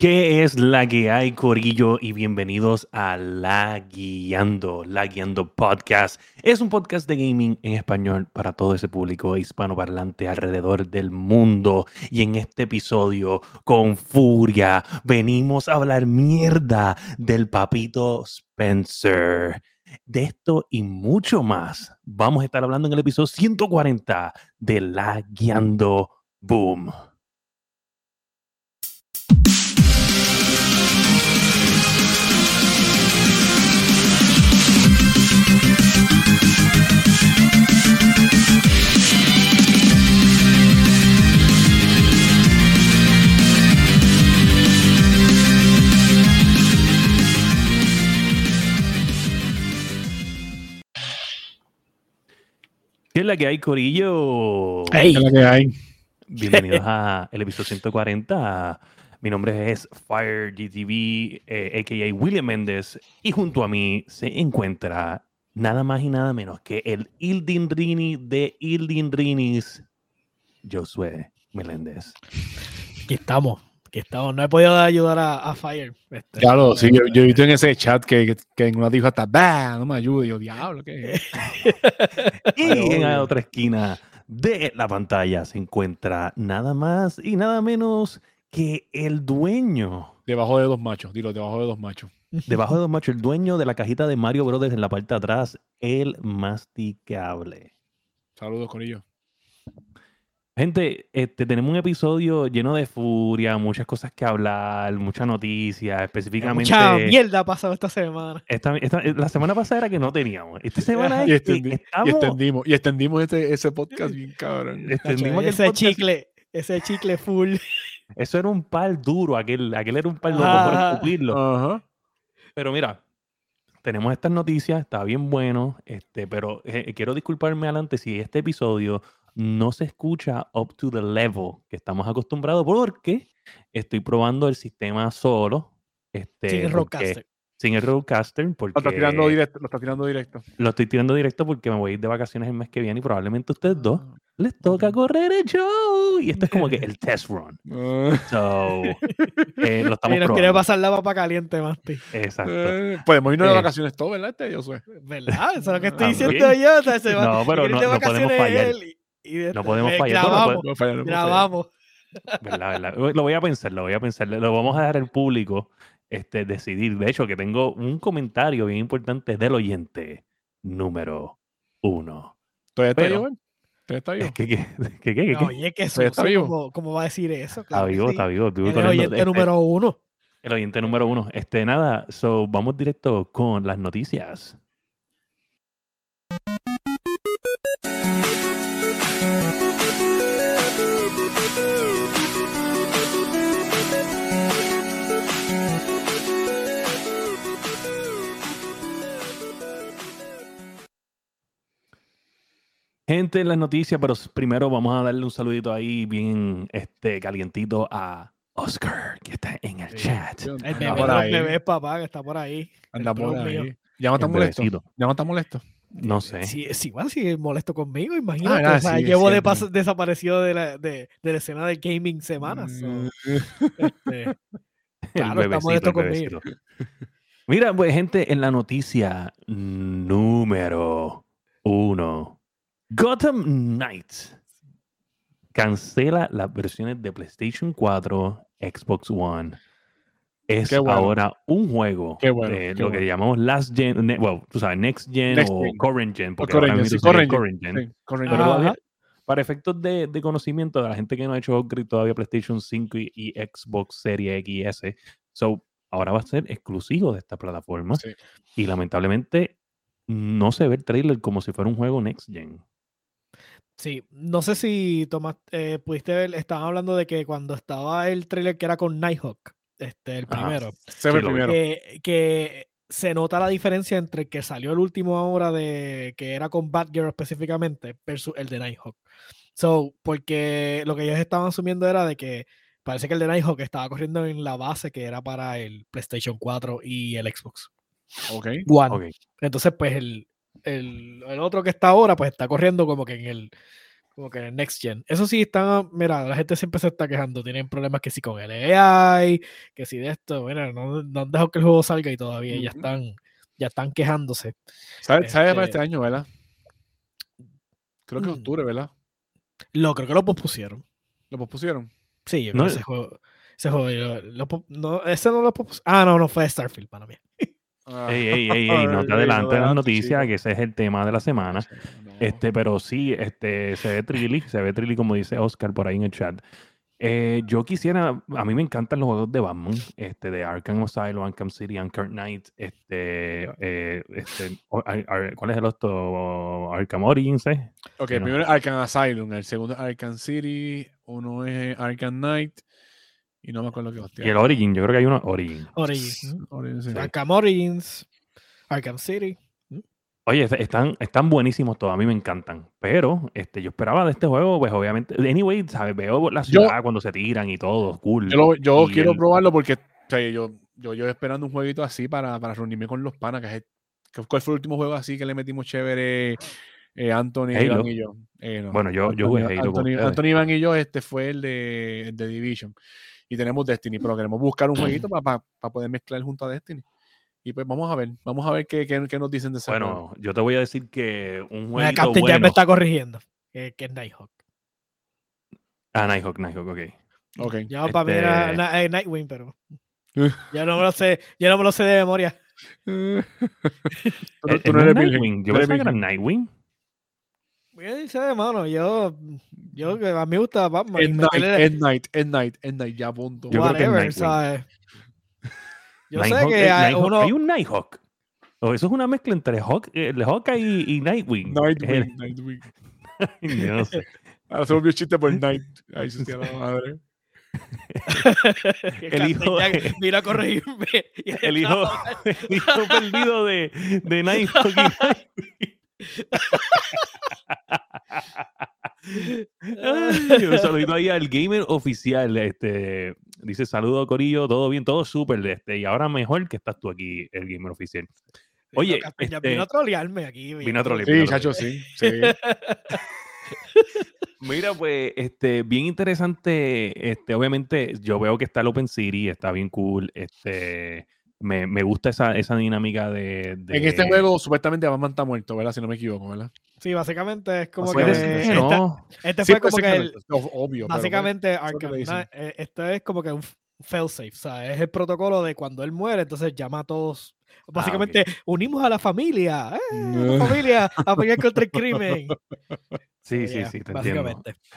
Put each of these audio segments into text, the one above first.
¿Qué es la que hay, Corillo? Y bienvenidos a La Guiando, La Guiando Podcast. Es un podcast de gaming en español para todo ese público hispanoparlante alrededor del mundo. Y en este episodio, con furia, venimos a hablar mierda del papito Spencer. De esto y mucho más vamos a estar hablando en el episodio 140 de La Guiando Boom. ¿Qué es la que hay, Corillo? ¿Qué es la que hay? Bienvenidos a el episodio 140. Mi nombre es Fire GTV, eh, a.k.a. William Méndez, y junto a mí se encuentra nada más y nada menos que el Ildin Rini de Ildin Rinis, Josué Meléndez. Aquí estamos, aquí estamos. No he podido ayudar a, Fire. Este, claro, sí, yo, he visto en ese chat que, que, en una dijo hasta, bah, no me ayude, yo, diablo, ¿qué? y en la otra esquina de la pantalla se encuentra nada más y nada menos que el dueño. Debajo de dos machos, dilo, debajo de dos machos. Debajo de dos machos, el dueño de la cajita de Mario Brothers en la parte de atrás, el masticable. Saludos, con ellos. Gente, este, tenemos un episodio lleno de furia, muchas cosas que hablar, muchas noticias, específicamente. Mucha mierda ha pasado esta semana. Esta, la semana pasada era que no teníamos. Esta semana y, extendimos, y extendimos ese, ese podcast bien cabrón. Extendimos ese chicle, ese chicle full. Eso era un pal duro, aquel, aquel era un pal duro por escupirlo. Pero mira, tenemos estas noticias, está bien bueno, este, pero eh, quiero disculparme adelante si este episodio no se escucha up to the level que estamos acostumbrados porque estoy probando el sistema solo. Este, sin el roadcaster. Porque lo está tirando directo. Lo está tirando directo. Lo estoy tirando directo porque me voy a ir de vacaciones el mes que viene y probablemente ustedes dos ah, les toca correr el show. Y esto es como que el test run. Ah. so, eh, lo estamos Nos quiere pasar la papa caliente, Masti. Exacto. Eh, podemos irnos de eh, vacaciones todos, ¿verdad? Este, yo sé. ¿Verdad? Eso es lo que estoy diciendo yo. no, pero no, no, podemos fallar. no podemos fallar. Grabamos. grabamos. ¿Verdad, verdad? Lo voy a pensar, lo voy a pensar. Lo vamos a dar al público este, decidir. De hecho, que tengo un comentario bien importante del oyente número uno. ¿Todavía está vivo? ¿Todavía está vivo? ¿Qué, qué, qué, qué, oye, que eso, ¿cómo, ¿cómo, va a decir eso? está vivo, está vivo. El oyente este, número uno. El oyente número uno. Este, nada, so, vamos directo con las noticias. Gente en las noticias, pero primero vamos a darle un saludito ahí bien este, calientito a Oscar, que está en el chat. El bebé, papá, que está por ahí. Anda por ahí. Ya no está molesto. Ya no está molesto. No sé. Si, si, bueno, si molesto conmigo, imagínate. Ah, o sea, llevo de desaparecido de la, de, de la, escena de gaming semanas. Mm. este, claro, está molesto conmigo. Mira, pues, gente, en la noticia número uno Gotham Knights. Cancela las versiones de PlayStation 4, Xbox One. Es ahora un juego de lo que llamamos last gen, bueno, tú sabes, next gen o current gen, porque current gen, para efectos de, de, conocimiento de la gente que no ha hecho upgrade todavía PlayStation 5 y, Xbox Series X y S, so, ahora va a ser exclusivo de esta plataforma. Y lamentablemente no se ve el trailer como si fuera un juego next gen. Sí, no sé si Tomás eh, pudiste ver, estaban hablando de que cuando estaba el trailer que era con Nighthawk, este, el primero, Que, se nota la diferencia entre el que salió el último ahora de que era con Batgirl específicamente versus el de Nighthawk. So, porque lo que ellos estaban asumiendo era de que parece que el de Nighthawk estaba corriendo en la base que era para el PlayStation 4 y el Xbox. Ok. One. Entonces, pues el, el, otro que está ahora, pues está corriendo como que en el, como que en Next Gen. Eso sí, están, mira, la gente siempre se está quejando. Tienen problemas que si con el AI, que si de esto, mira, no, no han dejado que el juego salga y todavía ya están, ya están quejándose. ¿Sabes sabe para este, este año, verdad? Creo que en mm. octubre, ¿verdad? Lo creo que lo pospusieron. ¿Lo pospusieron? Sí, yo creo que ese juego. Ese juego no, ese no lo pospusieron. Ah, no, no fue Starfield para mí. Ey, ey, ey, ey, no te adelantes las noticias, que ese es el tema de la semana. Este, pero sí, este, se ve trilly, se ve trilly como dice Oscar por ahí en el chat. Eh, yo quisiera, a mí me encantan los juegos de Batman, este, de Arkham Asylum, Arkham City, Arkham Knight, este, eh, este, ¿cuál es el otro? Arkham Origins, ¿eh? Ok, el primero Arkham Asylum, el segundo Arkham City, uno es Arkham Knight, y no me acuerdo qué hostia. Y el Origin, yo creo que hay uno Origin. Origin. Arkham Origins, Arkham City. Oye, están, están buenísimos todos, a mí me encantan. Pero este, yo esperaba de este juego, pues obviamente. Anyway, ¿sabes? Veo la ciudad cuando se tiran y todo, cool. Yo, quiero probarlo porque yo, yo, yo esperando un jueguito así para, para reunirme con los panas. Que, ¿Cuál fue el último juego así que le metimos chévere eh, Anthony, Iván y yo? Eh, bueno, yo, yo jugué Halo. Anthony, Anthony, Iván y yo, este fue el de, el de Division y tenemos Destiny, pero queremos buscar un jueguito para, poder mezclar junto a Destiny. Y pues vamos a ver, vamos a ver qué, qué, nos dicen de eso. Bueno, yo te voy a decir que un jueguito bueno, ya me está corrigiendo, que, es Nighthawk. Ah, Nighthawk, Nighthawk, ok. okay. Ya para mí era este eh, Nightwing, pero ya no me lo sé, ya no me lo sé de memoria. ¿Tú, no eres Nightwing? Yo pensaba que era Nightwing. Yo dice, hermano, yo, yo a mí me gusta Batman. End Night, End Night, End Night, End Night, ya punto. Yo Whatever, ¿sabes? Yo sé que hay, uno... hay un Nighthawk. O eso es una mezcla entre Hawk, eh, Hawkeye y, Nightwing. Nightwing, Nightwing. yo no sé. Ahora se volvió chiste por Night. Ahí se la madre. el hijo mira a corregirme el hijo, el hijo perdido de, de Nighthawk y Nightwing un saludito ahí al gamer oficial. Este, dice saludo Corillo, todo bien, todo súper. Este, y ahora mejor que estás tú aquí, el gamer oficial. Oye, este, vino a trolearme aquí. Vino a trolearme. Sí, chacho, sí. Mira, pues, este, bien interesante. Este, obviamente, yo veo que está el Open City, está bien cool. Este, me, me, gusta esa, esa dinámica de, En este juego, supuestamente Batman está muerto, ¿verdad? Si no me equivoco, ¿verdad? Sí, básicamente es como que. Este, fue como que. El, obvio. Básicamente, eh, esto es como que un failsafe, o sea, es el protocolo de cuando él muere, entonces llama a todos. Ah, básicamente, unimos a la familia, ¡eh! la familia, a pelear contra el crimen. Sí, sí, sí, te entiendo.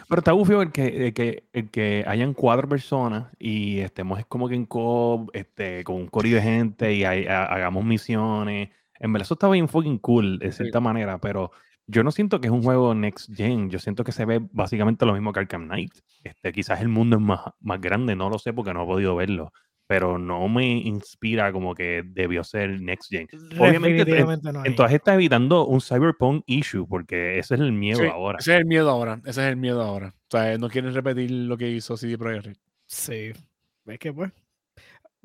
Pero está bufio el que, el que, el que hayan cuatro personas y estemos como que en co este, con un cori de gente y hagamos misiones. En verdad, eso está bien fucking cool, de cierta manera, pero yo no siento que es un juego next gen. Yo siento que se ve básicamente lo mismo que Arkham Knight. Este, quizás el mundo es más, más grande, no lo sé porque no he podido verlo pero no me inspira como que debió ser Next Gen. Obviamente, entonces está evitando un Cyberpunk issue, porque ese es el miedo ahora. Ese es el miedo ahora, ese es el miedo ahora. O sea, no quieren repetir lo que hizo CD Projekt Sí, es que pues.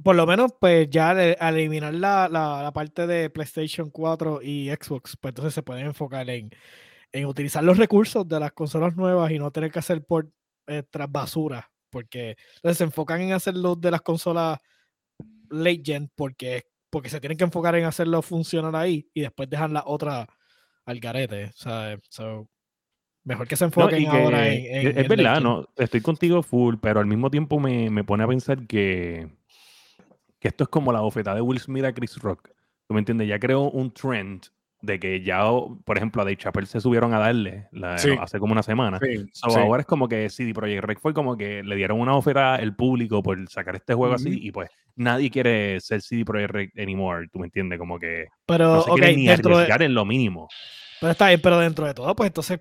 Por lo menos, pues ya al eliminar la, la, parte de PlayStation 4 y Xbox, pues entonces se pueden enfocar en, en utilizar los recursos de las consolas nuevas y no tener que hacer por eh, tras basura porque se enfocan en hacerlo de las consolas late gen porque, porque se tienen que enfocar en hacerlo funcionar ahí y después dejar la otra al garete. mejor que se enfoquen ahora en, Es verdad, no, estoy contigo full, pero al mismo tiempo me, me, pone a pensar que, que esto es como la bofetada de Will Smith a Chris Rock. ¿Tú me entiendes? Ya creo un trend de que ya, por ejemplo, a Dave Chappelle se subieron a darle hace como una semana. Ahora es como que CD Projekt Red fue como que le dieron una oferta al público por sacar este juego así y pues nadie quiere ser CD Projekt Red anymore, ¿tú me entiendes? Como que pero, no se ni arriesgar en lo mínimo. Pero está bien, pero dentro de todo, pues entonces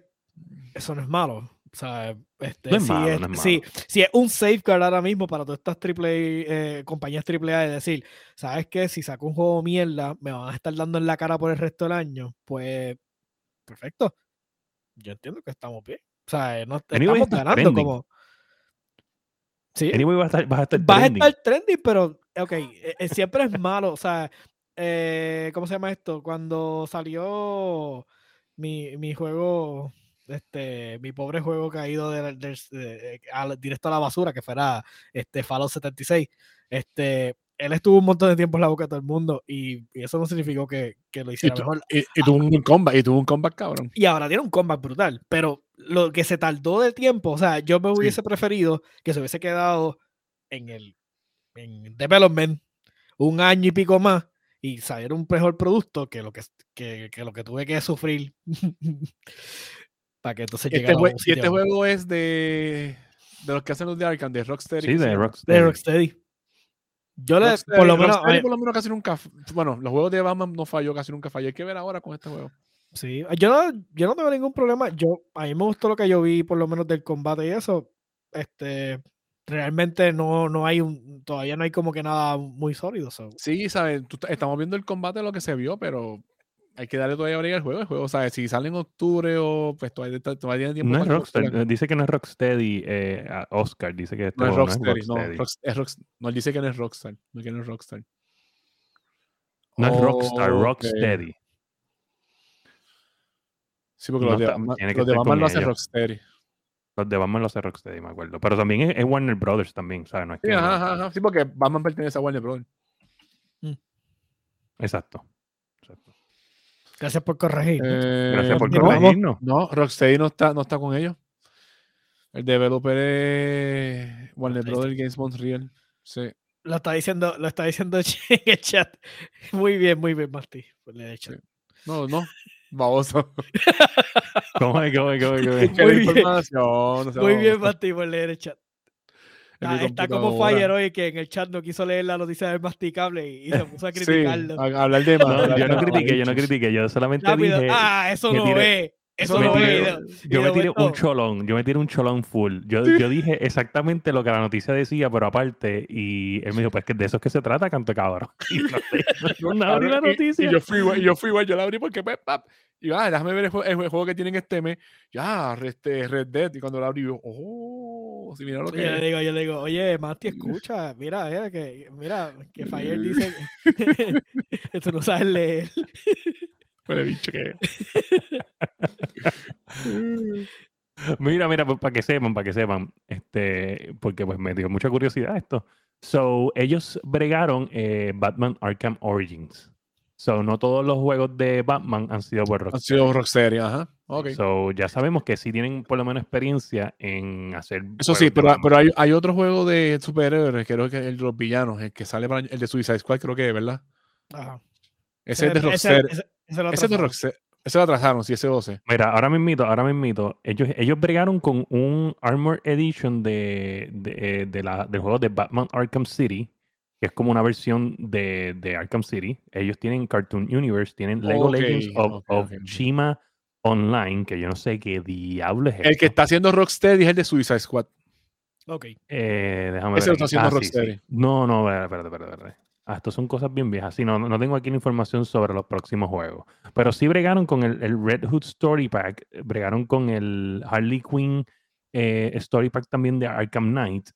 eso no es malo. O sea, este, si, es, un safeguard ahora mismo para todas estas triple eh, compañías AAA de decir, ¿sabes qué? Si saco un juego mierda, me van a estar dando en la cara por el resto del año. Pues, perfecto. Yo entiendo que estamos bien. O sea, no estamos ganando como. Sí. Anyway, vas a estar, vas a estar vas trending. a estar trending, pero, ok, eh, eh, siempre es malo. O sea, ¿cómo se llama esto? Cuando salió mi, mi juego este, mi pobre juego caído directo a la basura, que fuera este, Fallout 76. Este, él estuvo un montón de tiempo en la boca de todo el mundo y, eso no significó que, lo hiciera mejor. Y, tuvo un combat, y tuvo un combat cabrón. Y ahora tiene un combat brutal, pero lo que se tardó de tiempo, o sea, yo me hubiese preferido que se hubiese quedado en el en development un año y pico más y salir un mejor producto que lo que, que, lo que tuve que sufrir para que entonces este, y este juego es de de los que hacen los de Arkham, de Rocksteady. Sí, de Rocksteady. Yo le, por lo menos, por lo menos casi nunca, bueno, los juegos de Batman no falló, casi nunca falló. Hay que ver ahora con este juego. Sí, yo no, yo no tengo ningún problema. Yo, a mí me gustó lo que yo vi, por lo menos del combate y eso. Este, realmente no, no hay un, todavía no hay como que nada muy sólido. Sí, sabes, estamos viendo el combate lo que se vio, pero hay que darle todavía abrir al juego. El juego, ¿sabes? Si sale en octubre o pues todavía, todavía tiene tiempo. No es Rockstar, dice que no es Rocksteady. Eh, Oscar dice que no es Rocksteady. No, es Rocksteady. no, dice que no es Rockstar. No, que no es Rockstar. No es Rockstar, Rocksteady. Sí, porque los de, los de Batman lo hace Rocksteady. Los de Batman lo hace Rocksteady, me acuerdo. Pero también es, Warner Brothers también, ¿sabes? No es sí, ajá, ajá, sí, porque Batman pertenece a Warner Brothers. Mm. Exacto. Gracias por corregir. Eh, Gracias por corregirnos. No, Rocksteady no está, no está con ellos. El developer es Warner Brothers Games Montreal. Sí. Lo está diciendo, lo está diciendo en el chat. Muy bien, muy bien, Martí. No, no. Baboso. ¿Cómo es? ¿Cómo es? ¿Cómo es? Muy bien, no muy bien Martí, por leer el chat. Está, como Fire hoy que en el chat no quiso leer la noticia del masticable y, se puso a criticarlo. Sí, a hablar de más. yo no critiqué, yo no critiqué, yo solamente dije. Ah, eso no es. Eso no es. Yo me tiré un cholón, yo me tiré un cholón full. Yo, yo dije exactamente lo que la noticia decía, pero aparte, y él me dijo, pues que de eso es que se trata, canto cabrón. Y no, sé, no, abrí la noticia. Y, yo fui igual, yo fui igual, yo la abrí porque, pues, pap, y ah, déjame ver el, juego, que tienen este mes. Ya, este, Red Dead. Y cuando la abrí, yo, oh, si mira lo que. Yo le digo, yo le digo, oye, Mati, escucha, mira, mira, que, mira, que Fire dice, esto no sabes leer. Pues bicho que. mira, mira, pues, para que sepan, para que sepan, este, porque pues me dio mucha curiosidad esto. So, ellos bregaron eh, Batman Arkham Origins. So, no todos los juegos de Batman han sido por Rocksteady. Han sido Rocksteady, ajá. Okay. So, ya sabemos que sí tienen por lo menos experiencia en hacer. Eso sí, pero, pero hay, hay, otro juego de superhéroes, creo que es el de los villanos, el que sale para el de Suicide Squad, creo que es, ¿verdad? Ajá. Ese, es de Rocksteady. Ese, es de Rocksteady. Ese lo atrasaron, sí, ese 12. Mira, ahora me invito, ahora me invito. Ellos, ellos bregaron con un Armor Edition de, de, de la, del juego de Batman Arkham City que es como una versión de, de, Arkham City. Ellos tienen Cartoon Universe, tienen Lego Legends of, Shima Online, que yo no sé qué diablo es El que está haciendo Rocksteady es el de Suicide Squad. Ok. Eh, déjame Ese lo está haciendo ah, Rocksteady. No, no, espérate, espérate, espérate. Ah, estos son cosas bien viejas. Sí, no, no tengo aquí la información sobre los próximos juegos. Pero sí bregaron con el, el Red Hood Story Pack, bregaron con el Harley Quinn eh, Story Pack también de Arkham Knight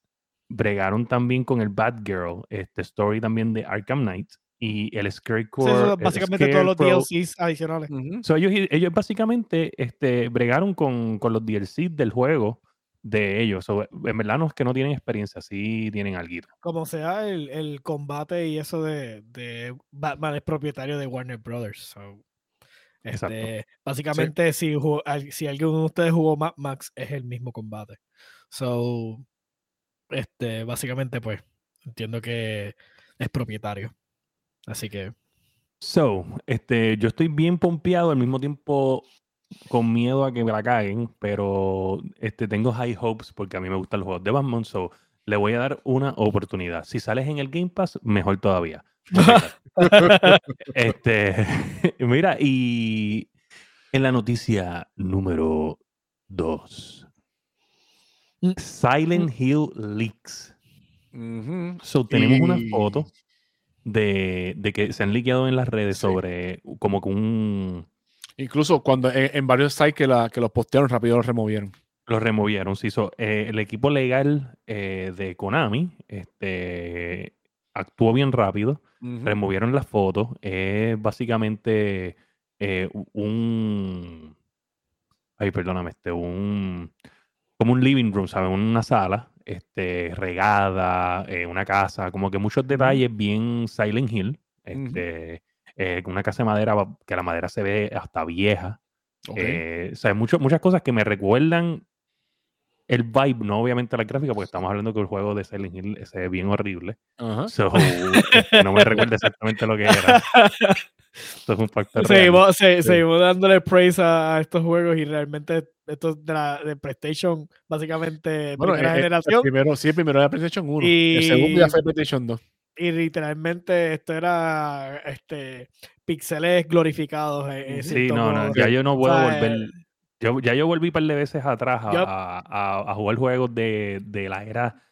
bregaron también con el Batgirl, este story también de Arkham Knight y el Scarecrow. Sí, básicamente todos los DLCs adicionales. ellos, básicamente este, bregaron con, con, los DLCs del juego de ellos. en verdad no es que no tienen experiencia, sí tienen algo. Como sea, el, el combate y eso de, de, Batman es propietario de Warner Brothers. Este, básicamente, si, si alguien de ustedes jugó Mad Max, es el mismo combate. So, este, básicamente, pues, entiendo que es propietario. Así que. So, este, yo estoy bien pompeado, al mismo tiempo con miedo a que me la caguen, pero este, tengo high hopes porque a mí me gustan los juegos de Batman, so le voy a dar una oportunidad. Si sales en el Game Pass, mejor todavía. este, mira, y en la noticia número 2. Mm. Silent. Hill Leaks. So, tenemos una foto de, que se han liqueado en las redes sobre como que un. Incluso cuando en, varios sites que, la, que los postearon rápido los removieron. Los removieron, sí. Eh, el equipo legal eh, de Konami este, actuó bien rápido. Removieron las fotos. Es básicamente eh, un ay, perdóname, este, un, como un living room, ¿sabes? Una sala, este, regada, eh, una casa, como que muchos detalles bien Silent Hill, este, eh, una casa de madera, que la madera se ve hasta vieja. Eh, o sea, muchas cosas que me recuerdan el vibe, no obviamente la gráfica, porque estamos hablando que el juego de Silent Hill se ve bien horrible. Este, no me recuerda exactamente lo que era. Esto es un factor seguimos, seguimos dándole praise a, estos juegos y realmente esto de, la, de PlayStation, básicamente bueno, primera eh, eh, generación. primero, sí, el primero era PlayStation 1. Y el segundo ya fue PlayStation 2. Y literalmente esto era este píxeles glorificados. sí, no, no, ya yo no puedo volver. Yo, ya yo volví un par de veces atrás a, a, jugar juegos de, de la era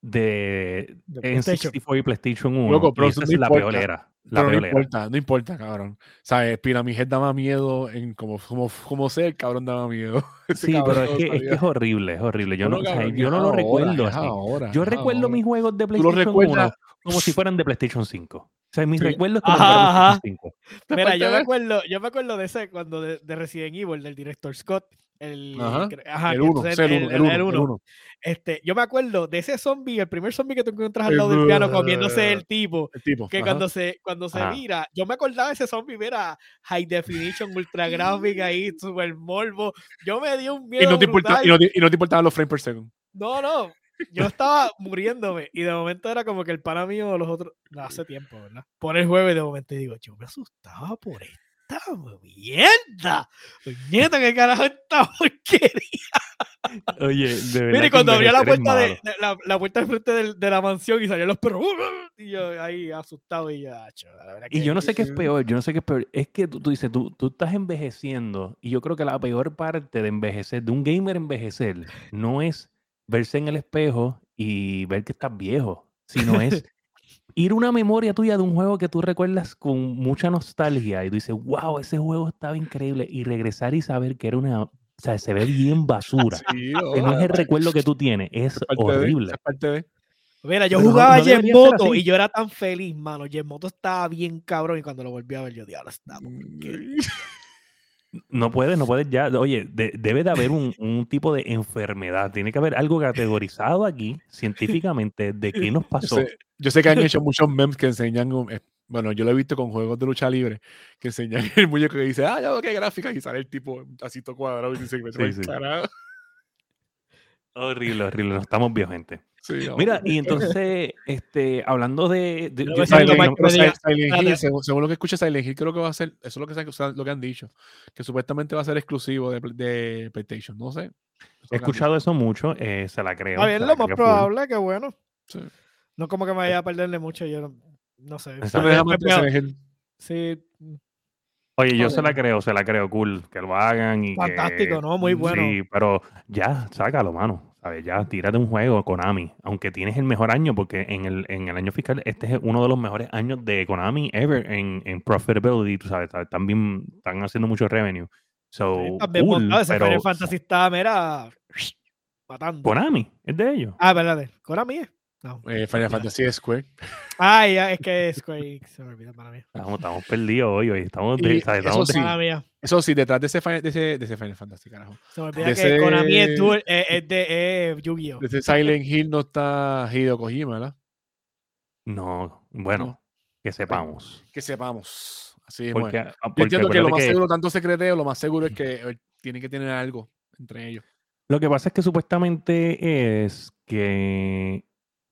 de, de N64 y PlayStation 1. Loco, pero esa es la peor era. La no importa, no importa, cabrón. ¿Sabes? Pyramid daba miedo en como, como, como cabrón daba miedo. sí, pero es que, es que, es horrible, es horrible. Yo no, yo no lo recuerdo así. yo recuerdo mis juegos de PlayStation 1 como si fueran de PlayStation 5. O sea, mis recuerdos como ajá, de PlayStation 5. Mira, yo me acuerdo, yo me acuerdo de ese cuando de, de Resident Evil, del director Scott, el, ajá, el 1, el 1. Este, yo me acuerdo de ese zombie, el primer zombie que tú encuentras al lado del piano comiéndose el tipo, el tipo que cuando se, cuando se mira, yo me acordaba de ese zombie, mira, high definition, ultra gráfica ahí, super morbo, yo me di un miedo. Y no te, importa, y no y no te importaban los frames per second. No, no, yo estaba muriéndome y de momento era como que el pana mío los otros, no, hace tiempo, ¿verdad? Por el jueves de momento y digo, yo me asustaba por esta mierda. Nieta, qué carajo esta porquería. Oye, de verdad. Mire, cuando abría la puerta, de, la, la, puerta de frente de, de, la mansión y salían los perros. Y yo ahí asustado y ya, Y yo no sé qué es peor, yo no sé qué es peor. Es que tú, tú dices, tú, tú estás envejeciendo y yo creo que la peor parte de envejecer, de un gamer envejecer, no es verse en el espejo y ver que estás viejo, sino es ir una memoria tuya de un juego que tú recuerdas con mucha nostalgia y tú dices, wow, ese juego estaba increíble y regresar y saber que era una, o sea, se ve bien basura. que no es el recuerdo que tú tienes, es horrible. Mira, yo jugaba no, y yo era tan feliz, mano. Moto estaba bien cabrón y cuando lo volví a ver yo, diablo, está No puedes, no puedes ya. Oye, debe de haber un, un, tipo de enfermedad. Tiene que haber algo categorizado aquí científicamente de qué nos pasó. Yo sé que han hecho muchos memes que enseñan, eh, bueno, yo lo he visto con juegos de lucha libre, que enseñan el muñeco que dice, ah, ya, qué gráfica, y sale el tipo así todo cuadrado y dice, me sí, sí. Horrible, horrible, no estamos bien, gente. Mira, y entonces, este, hablando de. según, lo que escucha Silent Hill, creo que va a ser. Eso es lo que, lo que han dicho. Que supuestamente va a ser exclusivo de, de PlayStation. No sé. He escuchado eso mucho, eh, se la creo. A ver, lo más probable, que bueno. Sí. No como que me vaya a perderle mucho, yo no, sé. Sí. Oye, yo se la creo, se la creo, cool, que lo hagan y Fantástico, ¿no? Muy bueno. Sí, pero ya, sácalo, mano. ¿Sabes? Ya, tírate un juego, Konami. Aunque tienes el mejor año, porque en el, en el año fiscal, este es uno de los mejores años de Konami ever en, en profitability, tú sabes, también están haciendo mucho revenue. So, sí, cool, ese pero, Fantasy está, mira, matando. Konami, es de ellos. Ah, verdad, Konami es. No. Eh, Final Fantasy es Square. Ay, ya, es que Square se me olvida para mí. Estamos, estamos perdidos hoy, hoy. Estamos, de. Estamos eso, sí, eso sí, detrás de ese, de ese, de ese Final Fantasy, carajo. Se me olvida de que ese, Konami es, es, es de eh, Yu-Gi-Oh! Desde Silent Hill no está Hideo Kojima, ¿verdad? No, bueno, no. que sepamos. Que sepamos. Así es, porque, bueno. Yo entiendo que lo más que... seguro, tanto secreteo, lo más seguro es que eh, tienen que tener algo entre ellos. Lo que pasa es que supuestamente es que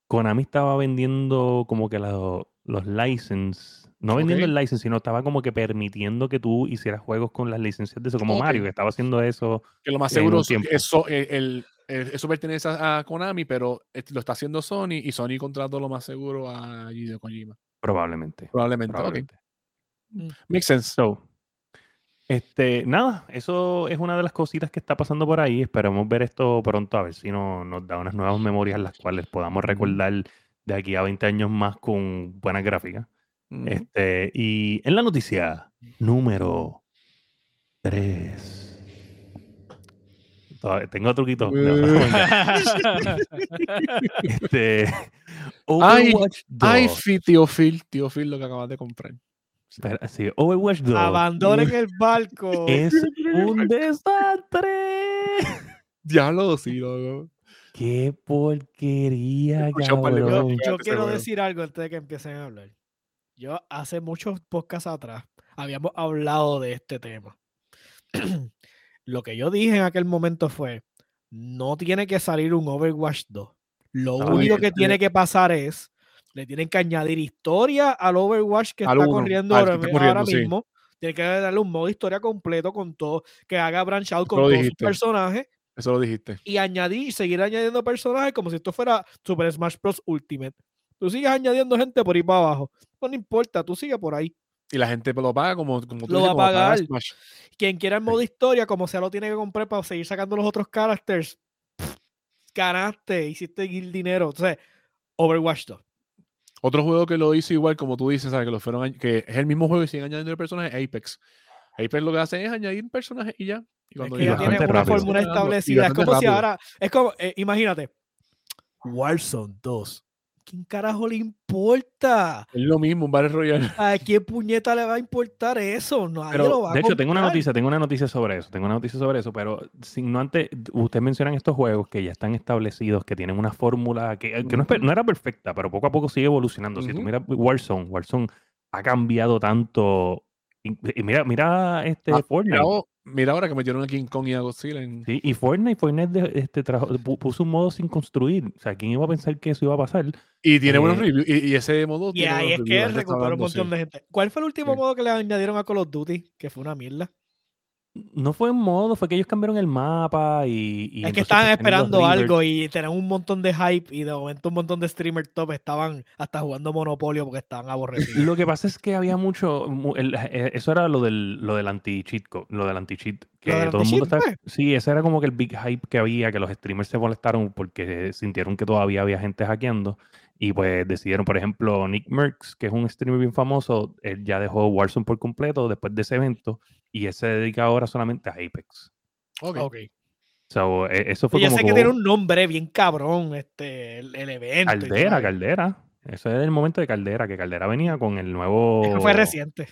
Konami estaba vendiendo como que los, los licenses, no vendiendo el license, sino estaba como que permitiendo que tú hicieras juegos con las licencias de eso, como Mario, que estaba haciendo eso. Que lo más seguro es eso, el, eso pertenece a Konami, pero lo está haciendo Sony y Sony contrató lo más seguro a Hideo Kojima. Probablemente. Probablemente. Probablemente. Mm. Makes sense. So, este, nada, eso es una de las cositas que está pasando por ahí. Esperamos ver esto pronto, a ver si no, nos da unas nuevas memorias las cuales podamos recordar de aquí a 20 años más con buenas gráficas. Este, y en la noticia número 3. Tengo truquito. este, ay, ay, tío Phil, tío Phil, lo que acabas de comprar. Sí, Overwatch 2. Abandonen el barco. Es un desastre. Diablo, sí, loco. Qué porquería, cabrón. Yo, quiero decir algo antes de que empiecen a hablar. Yo hace muchos podcasts atrás habíamos hablado de este tema. Lo que yo dije en aquel momento fue, no tiene que salir un Overwatch 2. Lo único que tiene que pasar es, le tienen que añadir historia al Overwatch que está corriendo ahora, mismo. Tiene que darle un modo historia completo con todo, que haga branch out con todos sus personajes. Eso lo dijiste. Y añadir, seguir añadiendo personajes como si esto fuera Super Smash Bros. Ultimate. Tú sigues añadiendo gente por ahí para abajo. No, importa, tú sigues por ahí. Y la gente lo paga como, como tú Lo va a pagar. Quien quiera el modo historia, como sea, lo tiene que comprar para seguir sacando los otros characters. ganaste, hiciste el dinero. Entonces, Overwatch 2. Otro juego que lo hizo igual, como tú dices, ¿sabes? que lo fueron que es el mismo juego y siguen añadiendo personajes, Apex. Apex lo que hace es añadir personajes y ya. Y cuando es que ya tiene una fórmula establecida. Es como si ahora, es como, eh, imagínate, Warzone 2. ¿Quién carajo le importa? Es lo mismo, un Battle Royale. ¿A quién puñeta le va a importar eso? No, lo va de hecho, tengo una noticia, tengo una noticia sobre eso, tengo una noticia sobre eso, pero si no antes, ustedes mencionan estos juegos que ya están establecidos, que tienen una fórmula que, no, no, era perfecta, pero poco a poco sigue evolucionando. Si tú miras Warzone, Warzone ha cambiado tanto y mira, mira este ah, Fortnite. Mira, ahora que metieron a King Kong y a Godzilla. Sí, y Fortnite, Fortnite este, puso un modo sin construir. O sea, ¿quién iba a pensar que eso iba a pasar? Y tiene buenos eh, reviews. Y, ese modo. Y ahí es que recuperó un montón de gente. ¿Cuál fue el último modo que le añadieron a Call of Duty? Que fue una mierda no fue en modo, fue que ellos cambiaron el mapa y... es que estaban esperando algo y tenían un montón de hype y de momento un montón de streamers top estaban hasta jugando Monopolio porque estaban aborrecidos. Lo que pasa es que había mucho... Eh, eso era lo del, lo del anti-cheat, lo del anti-cheat. Que todo el mundo está, Sí, ese era como que el big hype que había, que los streamers se molestaron porque sintieron que todavía había gente hackeando. Y pues decidieron, por ejemplo, Nick Merckx, que es un streamer bien famoso, él ya dejó Warzone por completo después de ese evento y él se dedica ahora solamente a Apex. Ok. okay. E, eso fue y sé que tiene un nombre bien cabrón, este, el, evento. Caldera, Caldera. Ese es el momento de Caldera, que Caldera venía con el nuevo. Eso fue reciente.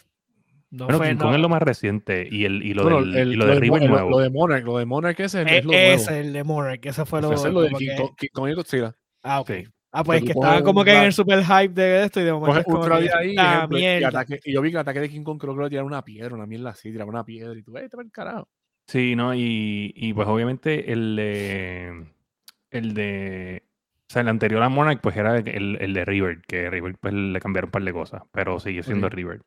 No bueno, fue, no. es lo más reciente y, el, y lo, del, el, y lo, de, nuevo. Lo de Monarch, lo de Monarch ese es, es lo ese, el de Monarch, ese fue lo, ese es lo de King, Kong y Godzilla. Ah, ok. Ah, pues que estaba como que en el super hype de esto y de momento. Es como que, ahí, y, ataque, y, yo vi que el ataque de King Kong creo que lo tiraron una piedra, una mierda así, tiraba una piedra y tú, vete para el carajo. Sí, ¿no? Y, y pues obviamente el de. El de. O sea, el anterior a Monarch, pues era el, el de River, que River pues le cambiaron un par de cosas, pero sigue siendo River.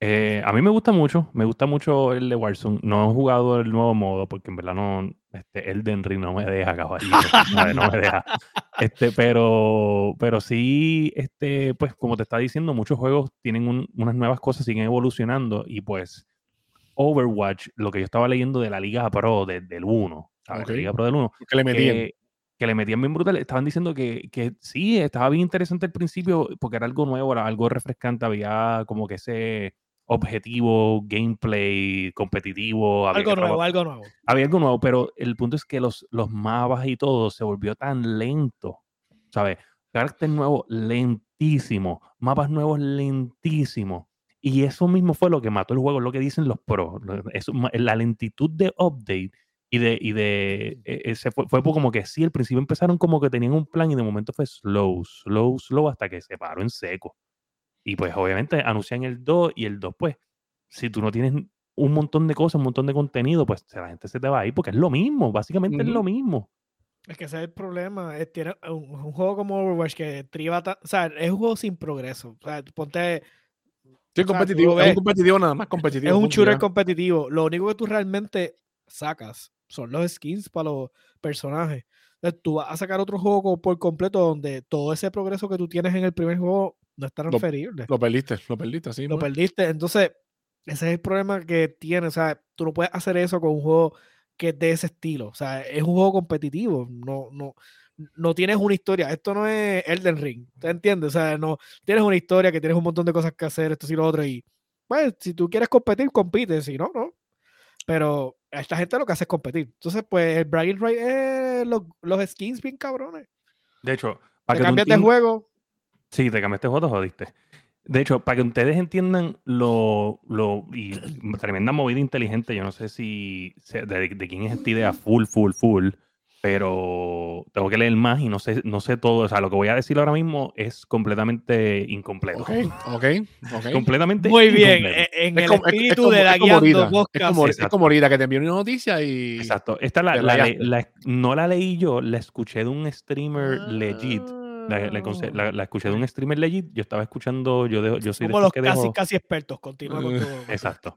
Eh, a mí me gusta mucho, me gusta mucho el de Warzone. No he jugado el nuevo modo porque en verdad no, este, Elden Ring no me deja, caballito. no, me deja. Este, pero, pero sí, este, pues como te está diciendo, muchos juegos tienen unas nuevas cosas, siguen evolucionando y pues Overwatch, lo que yo estaba leyendo de la Liga Pro del 1, La Liga Pro del 1. Que le metían. Que, le metían bien brutal. Estaban diciendo que, que sí, estaba bien interesante al principio porque era algo nuevo, era algo refrescante, había como que ese objetivo, gameplay, competitivo. Algo nuevo, algo nuevo. Había algo nuevo, pero el punto es que los, los mapas y todo se volvió tan lento, ¿sabes? Carácter nuevo, lentísimo. Mapas nuevos, lentísimo. Y eso mismo fue lo que mató el juego, lo que dicen los pros. la lentitud de update y de, y de ese fue, fue como que sí, al principio empezaron como que tenían un plan y de momento fue slow, slow, slow hasta que se paró en seco. Y pues obviamente anuncian el 2 y el 2, pues, si tú no tienes un montón de cosas, un montón de contenido, pues la gente se te va a ir porque es lo mismo, básicamente es lo mismo. Es que ese es el problema. tiene un, juego como Overwatch que triba, o sea, es un juego sin progreso. O sea, ponte. Sí, competitivo, es un competitivo nada más competitivo. Es un shooter competitivo. Lo único que tú realmente sacas son los skins para los personajes. Entonces, tú vas a sacar otro juego por completo donde todo ese progreso que tú tienes en el primer juego no es tan referible. Lo perdiste, lo perdiste, sí. Lo perdiste. Entonces, ese es el problema que tiene. O sea, tú no puedes hacer eso con un juego que es de ese estilo. O sea, es un juego competitivo. No, no, no tienes una historia. Esto no es Elden Ring. ¿Te entiendes? O sea, no tienes una historia que tienes un montón de cosas que hacer, esto y lo otro. Y, pues, si tú quieres competir, compite. Si no, no. Pero a esta gente lo que hace es competir. Entonces, pues, el bragging right es los, los skins bien cabrones. De hecho, para que cambias de juego, Sí, te cambiaste juego, jodiste. De hecho, para que ustedes entiendan lo, lo y tremenda movida inteligente, yo no sé si de, de quién es esta idea full, full, full, pero tengo que leer más y no sé, no sé todo. O sea, lo que voy a decir ahora mismo es completamente incompleto. Ok, ok, ok. Completamente Muy bien, e, en el espíritu de la guiando Es como, es como ahorita que te envió una noticia y... Exacto. Esta la, la, no la leí yo, la escuché de un streamer legit la, la, escuché de un streamer legit. Yo estaba escuchando, yo dejo, yo soy Como los casi, casi expertos, continúa con todo. Exacto.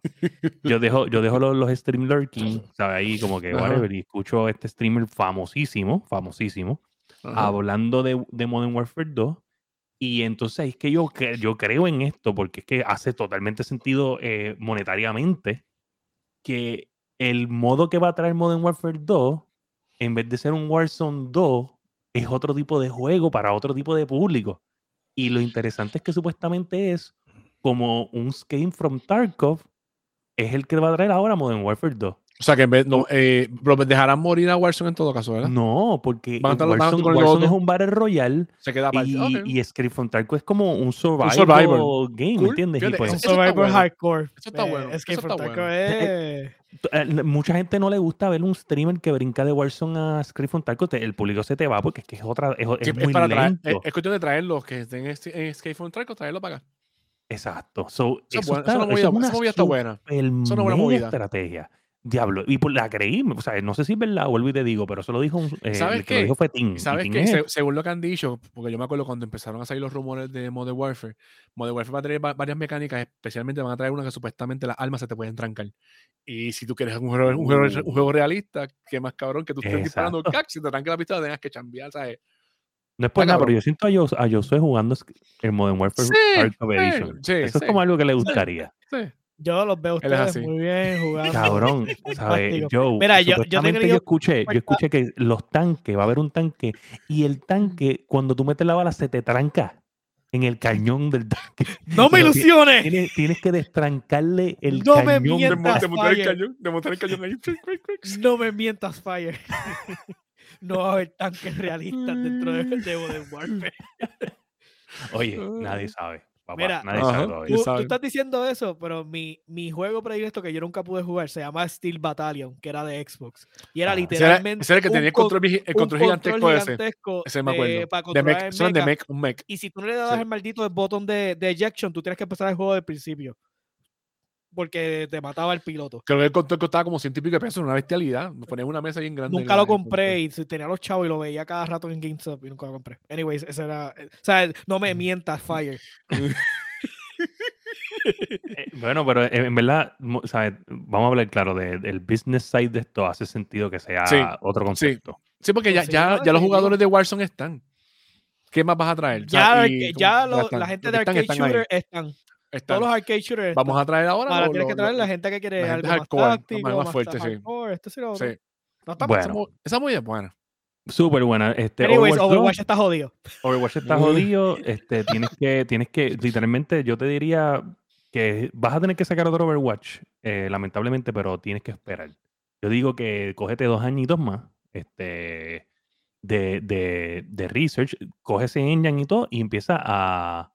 Yo dejo, yo dejo los, los stream lurking, ¿sabes? Ahí como que, whatever, y escucho a este streamer famosísimo, famosísimo, hablando de, de, Modern Warfare 2. Y entonces es que yo, yo creo en esto, porque es que hace totalmente sentido eh, monetariamente que el modo que va a traer Modern Warfare 2, en vez de ser un Warzone 2, es otro tipo de juego para otro tipo de público. Y lo interesante es que supuestamente es como un Scheme from Tarkov, es el que va a traer ahora Modern Warfare 2. O sea que en vez, no, eh, dejarán morir a Warzone en todo caso, ¿verdad? No, porque Warzone, es un Battle Royale Se queda y, y Scream from Tarkov es como un survival, game, ¿me entiendes? Pues, un survival hardcore. Eso está bueno. Es que from Tarkov es... Eh, mucha gente no le gusta ver un streamer que brinca de Warzone a Scream from Tarkov. El público se te va porque es que es otra. Es, es muy para lento. Traer, es, cuestión de traerlos que estén en, Escape from Tarkov, traerlo para acá. Exacto. So, eso, eso, está, eso, es una movida está buena. El es una buena movida. estrategia. Diablo, y pues la creí, o sea, no sé si es verdad, vuelvo y te digo, pero eso lo dijo un, eh, ¿Sabes el que lo dijo fue Tim. ¿Sabes qué? según lo que han dicho, porque yo me acuerdo cuando empezaron a salir los rumores de Modern Warfare, Modern Warfare va a traer varias mecánicas, especialmente van a traer una que supuestamente las armas se te pueden trancar. Y si tú quieres un juego, un juego, un juego realista, qué más cabrón que tú estés disparando cac, si te tranca la pistola tengas que chambear, ¿sabes? No es por nada, pero yo siento a, Josué jugando el Modern Warfare sí, Edition. Sí, Eso es como algo que le gustaría. Sí. Yo los veo ustedes muy bien jugando. Cabrón, ¿sabes? Yo, Mira, yo, yo, yo, escuché, yo escuché que los tanques, va a haber un tanque, y el tanque, cuando tú metes la bala, se te tranca en el cañón del tanque. ¡No me ilusiones! Tienes, tienes, que destrancarle el no cañón. Me mientas, de, montar el cañón, de montar el cañón ahí. No me mientas, Fire. no va a haber tanques realistas dentro de, de Modern Warfare. Oye, nadie sabe. Mira, tú, estás diciendo eso, pero mi, mi juego predilecto que yo nunca pude jugar se llama Steel Battalion, que era de Xbox. Y era literalmente. Ese era, el que tenía el control, el control gigantesco, ese. Ese me acuerdo. De, mech, son de mech, un mech. Y si tú no le das el maldito botón de, de ejection, tú tienes que empezar el juego del principio porque te mataba el piloto. Creo que el control costaba como ciento y pico de pesos, una bestialidad. Me ponía una mesa bien grande. Nunca lo compré y tenía los chavos y lo veía cada rato en GameStop y nunca lo compré. Anyways, ese era. O sea, no me mientas, Fire. Eh, bueno, pero en verdad, vamos a hablar claro del business side de esto. Hace sentido que sea otro concepto. Sí, porque ya, ya, ya los jugadores de Warzone están. ¿Qué más vas a traer? Ya, ya, la gente de Arcade Shooter están. Todos los arcade shooters. Vamos a traer ahora. Ahora tienes que traer la gente que quiere algo más táctico, más, más fuerte, sí. Sí, lo sí. No está bueno. Esa muy buena. Súper buena. Este, Anyways, Overwatch, Overwatch, está jodido. Overwatch está jodido. Este, tienes que, tienes que, literalmente, yo te diría que vas a tener que sacar otro Overwatch, eh, lamentablemente, pero tienes que esperar. Yo digo que cógete dos añitos más este, de, de, de research, coge ese engine y todo y empieza a,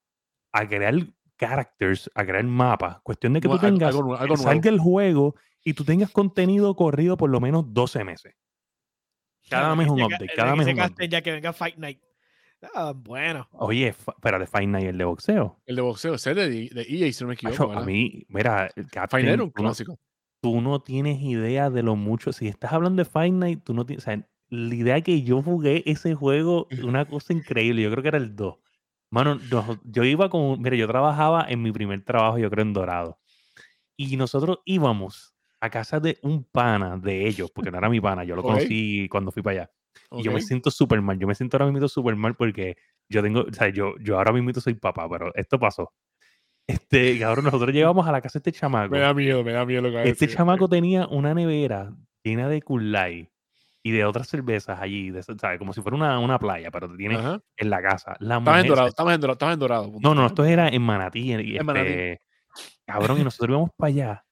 a crear characters, a crear mapas. Cuestión de que tú tengas, algo, salga el juego y tú tengas contenido corrido por lo menos 12 meses. Cada mes un update, cada mes un update. Ya que venga Fight Night. Ah, bueno. Oye, de Fight Night, el de boxeo. El de boxeo, ese de, de EA, si no me equivoco. a mí, mira, Fight Night un clásico. Tú no tienes idea de lo mucho. Si estás hablando de Fight Night, tú no tienes. O sea, la idea que yo jugué ese juego, una cosa increíble. Yo creo que era el 2. Mano, yo iba con. Mira, yo trabajaba en mi primer trabajo, yo creo, en Dorado. Y nosotros íbamos a casa de un pana de ellos, porque no era mi pana, yo lo conocí cuando fui para allá. Y yo me siento súper mal, yo me siento ahora mismo súper mal porque yo tengo, o sea, yo, yo ahora mismo soy papá, pero esto pasó. Este, ahora nosotros llegamos a la casa de este chamaco. Me da miedo, me da miedo lo que Este chamaco tenía una nevera llena de Kulai y de otras cervezas allí, de, ¿sabes? como si fuera una, una playa, pero te tiene en la casa. La estamos, en dorado, estamos, en dorado, estamos en dorado, No, no, esto era en Manatí. En este, Cabrón, y nosotros íbamos para allá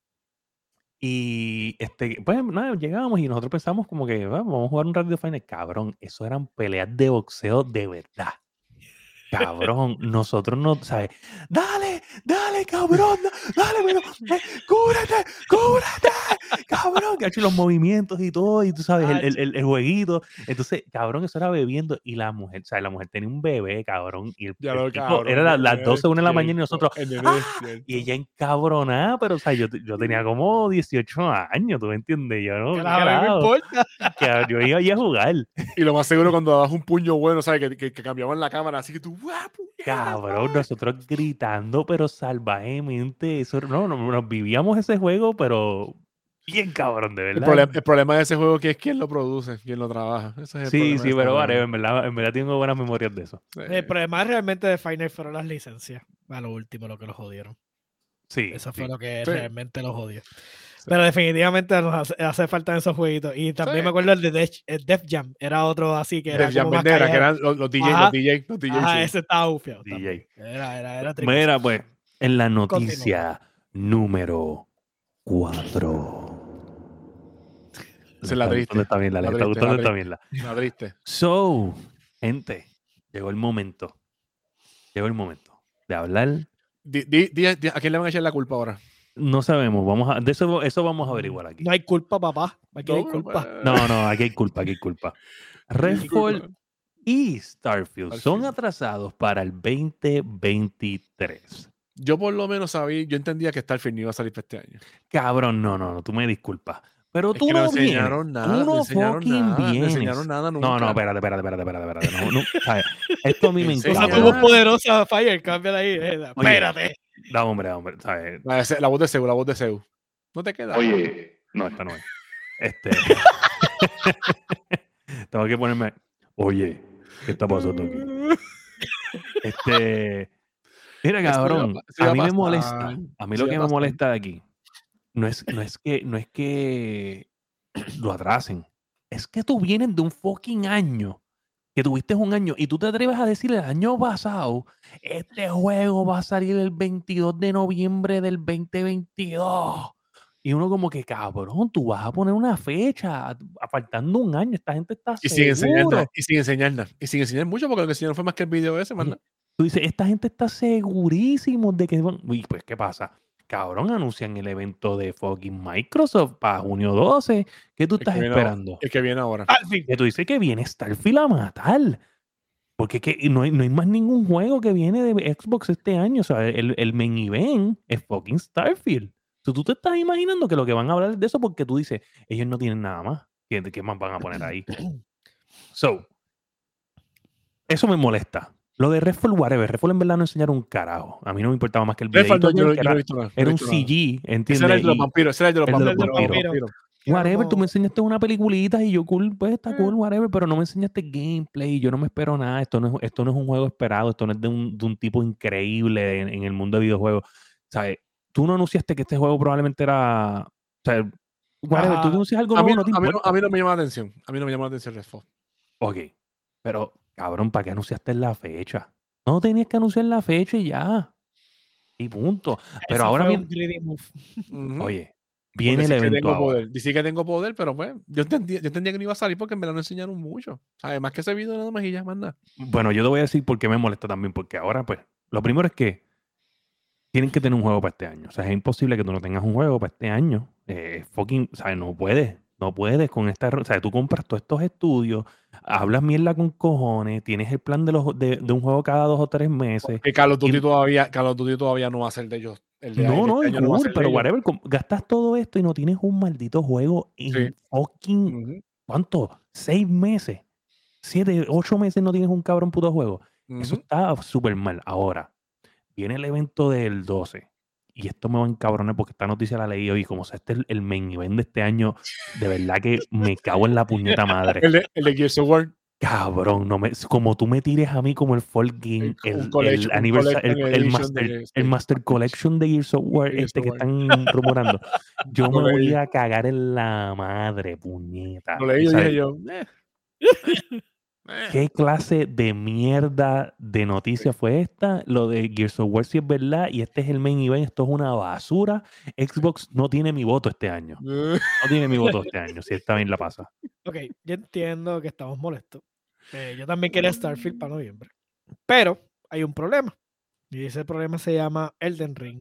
y este, pues nada, llegábamos y nosotros pensamos como que vamos a jugar un radio final. Cabrón, eso eran peleas de boxeo de verdad. cabrón, nosotros no, ¿sabes? Dale, dale, cabrón, dale, pero, eh, cúbrete, cúbrete, cabrón, que ha hecho los movimientos y todo, y tú sabes, el, el, el, jueguito. Entonces, cabrón, eso era bebiendo, y la mujer, ¿sabes? La mujer tenía un bebé, cabrón, y el, era las 12, 1 de la mañana, y nosotros, ¡ah! y ella encabronada, pero, o sea, yo, yo tenía como 18 años, ¿tú me entiendes? Yo no, claro, importa. Que yo iba ahí a jugar. Y lo más seguro cuando dabas un puño bueno, ¿sabes? Que, que, que cambiaban la cámara, así que tú, Cabrón, nosotros gritando, pero salvajemente. Eso, no, no, nos vivíamos ese juego, pero bien cabrón, de verdad. El problema, de ese juego que es quién lo produce, quién lo trabaja. sí, sí, pero vale, en verdad, en verdad tengo buenas memorias de eso. El problema realmente de Final fueron las licencias. A lo último, lo que lo jodieron. Sí. Eso fue lo que realmente lo jodió. Pero definitivamente nos hace, falta esos jueguitos. Y también me acuerdo el de Def, Jam. Era otro así que era. Def Jam que eran los, los DJs. Los DJs, los DJs ah, ese estaba ufiado. DJ. Era, era, era Mira, pues, en la noticia número 4. Se la triste. ¿Dónde está bien la, ¿Dónde está bien la? La triste. So, gente, llegó el momento. Llegó el momento de hablar. Di, di, di, ¿A quién le van a echar la culpa ahora? No sabemos, vamos a, de eso, eso vamos a averiguar aquí. No hay culpa, papá. Aquí no, hay culpa. No, no, aquí hay culpa, aquí hay culpa. Redfall y Starfield son atrasados para el 2023. Yo por lo menos sabía, yo entendía que Starfield no iba a salir para este año. Cabrón, no, no, no, tú me disculpas. Pero tú no, enseñaron nada. Tú no, enseñaron nada, no enseñaron nada nunca. No, no, espérate, espérate, espérate, espérate. espérate. No, no, Esto a mí me encanta. Esa tuvo poderosa, Fire, cámbiala ahí. Eh, espérate. Da, hombre, hombre. ¿sabes? La, voz de Seu, la voz de Seu. No te queda. Oye, no, esta no es. Este. Tengo que ponerme. Oye, ¿qué está pasando aquí? Este. Mira, cabrón, a mí me molesta. A mí lo que me molesta de aquí no es, no es que no es que lo atrasen. Es que tú vienes de un fucking año que tuviste un año y tú te atreves a decir el año pasado, este juego va a salir el 22 de noviembre del 2022. Y uno como que, cabrón, tú vas a poner una fecha, faltando un año, esta gente está Y sin enseñar y sin enseñar y sin enseñar mucho, porque lo que enseñaron fue más que el video ese, manda. Tú dices, esta gente está segurísimo de que. Uy, pues, ¿qué pasa? Cabrón, anuncian el evento de fucking Microsoft para junio 12. ¿Qué tú estás esperando? El que viene ahora. Que tú dices que viene Starfield a matar. Porque que no, hay, no hay más ningún juego que viene de Xbox este año. O sea, el, el main event es fucking Starfield. So, tú te estás imaginando que lo que van a hablar de eso porque tú dices, ellos no tienen nada más. ¿Qué, qué más van a poner ahí? So, eso me molesta. Lo de Redfall, whatever. Redfall en verdad no enseñaron un carajo. A mí no me importaba más que el video. era, un CG, ¿entiendes? Ese era el de los vampiros. Ese era el de los vampiros. Whatever, tú me enseñaste una peliculita y yo, cool, pues está cool, whatever, pero no me enseñaste gameplay. Yo no me espero nada. Esto no es, esto no es un juego esperado. Esto no es de un, de un tipo increíble en, en, el mundo de videojuegos. ¿Sabes? Tú no anunciaste que este juego probablemente era. O sea, whatever, tú anuncias algo a mí, no, a, mí no, a mí no me llama la atención. A mí no me llama la atención Redfall. Ok, pero Cabrón, ¿para qué anunciaste la fecha? No tenías que anunciar la fecha y ya. Y punto. Pero ahora bien. Oye, viene el evento. Dice que tengo poder, pero pues yo entendía, yo entendía que no iba a salir porque me lo enseñaron mucho. Además que ese video nada más y ya manda. Bueno, yo te voy a decir por qué me molesta también, porque ahora, pues, lo primero es que tienen que tener un juego para este año. O sea, es imposible que tú no tengas un juego para este año. Eh, fucking, o sea, no puedes. No puedes con esta. O sea, tú compras todos estos estudios, hablas mierda con cojones, tienes el plan de, los, de, un juego cada dos o tres meses. Que Carlos Duty, todavía, Carlos Duty todavía no va a ser de ellos. no, no, este no pero whatever. Gastas todo esto y no tienes un maldito juego en fucking. ¿Cuánto? ¿Seis meses? ¿Siete, ocho meses no tienes un cabrón puto juego? Eso está súper mal. Ahora, viene el evento del 12 y esto me va a encabronar porque esta noticia la leí hoy, como sea, este es el main event de este año, de verdad que me cago en la puñeta madre. el, de, el de Gears of War. Cabrón, no me, como tú me tires a mí como el Fall Game, el, el, el, master, el, Master, Collection de Gears of War, este que están rumorando, yo me voy a cagar en la madre, puñeta. Lo leí yo, dije yo. Eh. Eh. ¿Qué clase de mierda de noticia fue esta? Lo de Gears of War si es verdad y este es el main event, esto es una basura. Xbox no tiene mi voto este año. No tiene mi voto este año, si está bien la pasa. Ok, yo entiendo que estamos molestos. Eh, yo también quería Starfield para noviembre. Pero hay un problema. Y ese problema se llama Elden Ring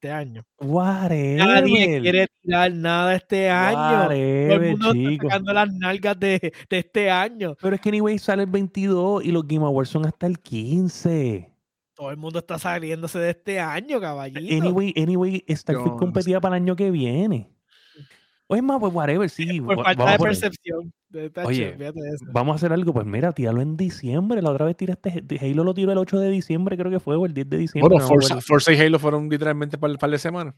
este año. Nadie quiere tirar nada este año. Todo el mundo está sacando las nalgas de, de, este año. Pero es que anyway sale el 22 y los Game Awards son hasta el 15. Todo el mundo está saliéndose de este año, caballito. Anyway, anyway, Starfield competía para el año que viene. O es más, pues whatever, sí. Por falta de percepción. Oye, vamos a hacer algo. Pues mira, tíralo en diciembre. La otra vez tiraste. Halo lo tiró el 8 de diciembre, creo que fue, o el 10 de diciembre. Bueno, Forza, y Halo fueron literalmente para el par de semanas.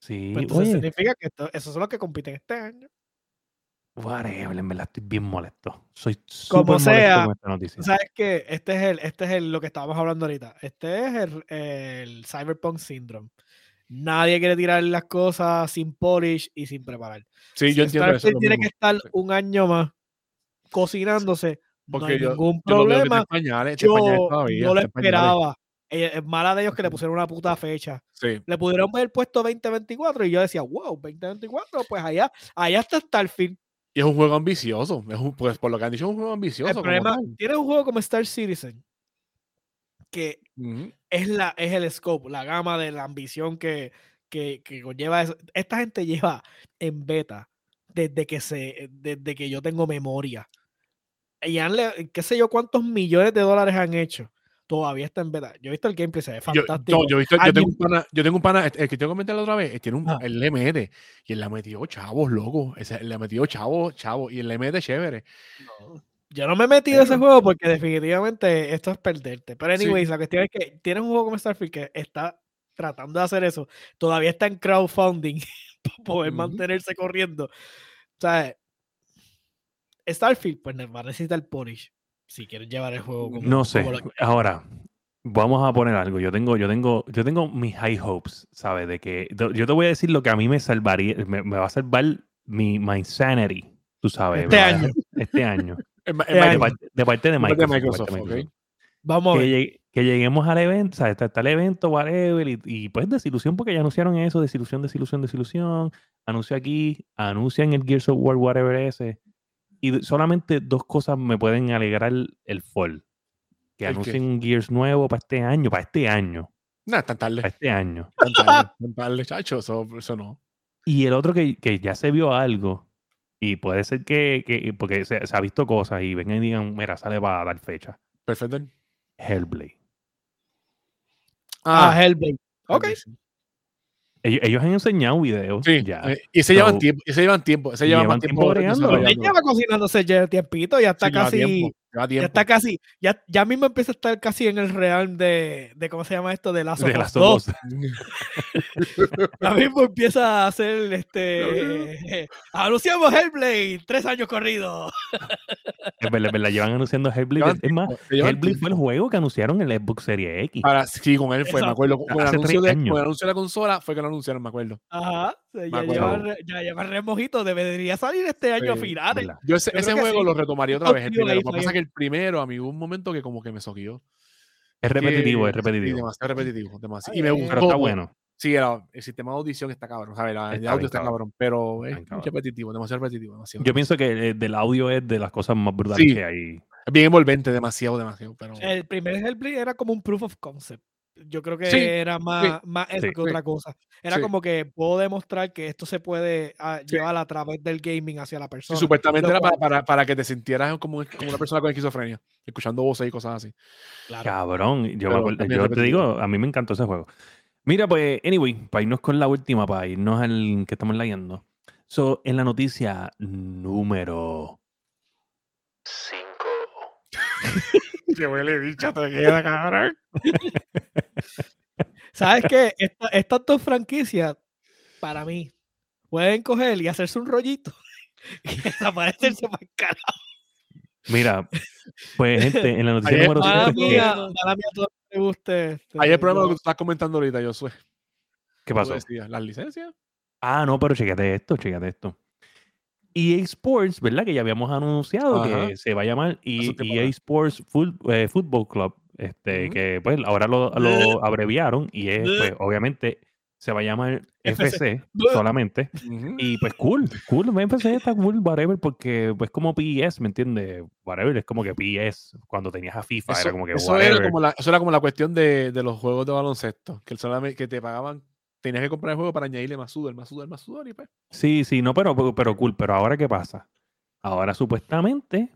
Sí. Pues entonces significa que esos son los que compiten este año. Whatever, en verdad estoy bien molesto. Soy Como sea, sabes que este es el, este es el, lo que estábamos hablando ahorita. Este es el, el Cyberpunk Syndrome. Nadie quiere tirar las cosas sin polish y sin preparar. Sí, yo entiendo eso. Tiene que estar un año más cocinándose. Porque no hay ningún problema. yo no lo esperaba. Es mala de ellos que le pusieron una puta fecha. Sí. Le pudieron haber puesto 2024 y yo decía, wow, 2024, pues allá, allá está Starfield. Y es un juego ambicioso. Es pues por lo que han dicho, es un juego ambicioso. El problema, tiene un juego como Star Citizen que es, la, es el scope, la gama de la ambición que, que, que conlleva eso. Esta gente lleva en beta desde que, se, desde que yo tengo memoria. Y han, qué sé yo, cuántos millones de dólares han hecho. Todavía está en beta. Yo he visto el gameplay, se ve fantástico. Yo, yo, yo, tengo, un pana, yo tengo un pana, el que te comenté la otra vez, tiene un, ah. el mete, y él le metió chavos, loco. Ese, le metió chavos, chavos, y le mete chévere. No. Yo no me he metido en ese juego porque definitivamente esto es perderte. Pero anyways, la cuestión es que tienes un juego como Starfield que está tratando de hacer eso. Todavía está en crowdfunding para poder mantenerse corriendo. O sea, Starfield, pues va a necesitar el polish si quieres llevar el juego como, No sé. Ahora, vamos a poner algo. Yo tengo, yo tengo, yo tengo mis high hopes, ¿sabes? De que yo te voy a decir lo que a mí me salvaría, me, va a salvar mi my sanity, tú sabes. Este año. Este año. De, parte, de Microsoft. Vamos que, que, lleguemos al evento, o sea, está, el evento, whatever, y, y, pues desilusión porque ya anunciaron eso, desilusión, desilusión, desilusión. Anuncio aquí, anuncian el Gears of War, whatever ese. Y solamente dos cosas me pueden alegrar el fall. Que anuncien un Gears nuevo para este año, para este año. No, tan tarde. Para este año. Tan tarde, tan tarde chacho, eso, eso no. Y el otro que, que ya se vio algo, y puede ser que, que porque se, ha visto cosas y vengan y digan, mira, sale para dar fecha. Perfecto. Hellblade. Ah, ah Hellblade. Ok. Ellos, han enseñado videos. Sí, ya. Eh, y se llevan tiempo. Y se llevan tiempo. Se llevan, tiempo. tiempo lleva cocinándose ya tiempito, ya está casi. Ya está casi, ya, ya mismo empieza a estar casi en el real de, de ¿cómo se llama esto? De las de las ya mismo empieza a hacer este. anunciamos Hellblade, tres años corridos. es verdad, llevan anunciando Hellblade. es más, Hellblade fue el juego que anunciaron en el Xbox Series X. Para, sí, con él fue, me acuerdo. Con el, anuncio de, con el anuncio de la consola fue que lo anunciaron, me acuerdo. Ajá, ya, lleva, ya lleva remojito, debería salir este año a finales. Yo ese, ese juego lo retomaría otra vez. El primero. Lo que pasa es que el primero, a mí hubo un momento que como que me soqueó. Es repetitivo, es repetitivo. demasiado repetitivo, demasiado. Y me gustó. Pero está bueno. Sí, el, sistema de audición está cabrón, ¿sabes? El audio está cabrón, pero es repetitivo, demasiado repetitivo. Demasiado Yo pienso que el, del audio es de las cosas más brutales que hay. Bien envolvente, demasiado, demasiado. Pero... El primer Hellblade era como un proof of concept. Yo creo que era más, más eso que otra cosa. Era como que puedo demostrar que esto se puede ah, llevar a través del gaming hacia la persona. supuestamente era para, para, para, que te sintieras como, como, una persona con esquizofrenia, escuchando voces y cosas así. Cabrón, yo, yo te digo, a mí me encantó ese juego. Mira, pues, anyway, para irnos con la última, para irnos al que estamos leyendo. So, en la noticia número 5. Que huele bicho, te queda cabrón. ¿Sabes qué? estas dos franquicias, para mí, pueden coger y hacerse un rollito y desaparecerse más carajo. Mira, pues gente, en la noticia número 5. Para mí, a todo me guste. Este, Ahí el problema lo que tú estás comentando ahorita, yo soy. ¿Qué pasó? ¿Las licencias? Ah, no, pero chécate esto, chécate esto. EA Sports, ¿verdad? Que ya habíamos anunciado que se va a llamar EA e Sports eh, Football Club, este, que pues ahora lo, lo abreviaron y es, pues, obviamente, se va a llamar FC, solamente. Y pues cool, cool, FC está cool, whatever, porque pues como PES, ¿me entiendes? Whatever, es como que PES, cuando tenías a FIFA, era como que eso Era como la, eso era como la cuestión de, de los juegos de baloncesto, que, solamente, que te pagaban, tenías que comprar el juego para añadirle más sudor, más sudor, más sudor y pues. Sí, sí, no, pero, pero cool, pero ahora ¿qué pasa? Ahora supuestamente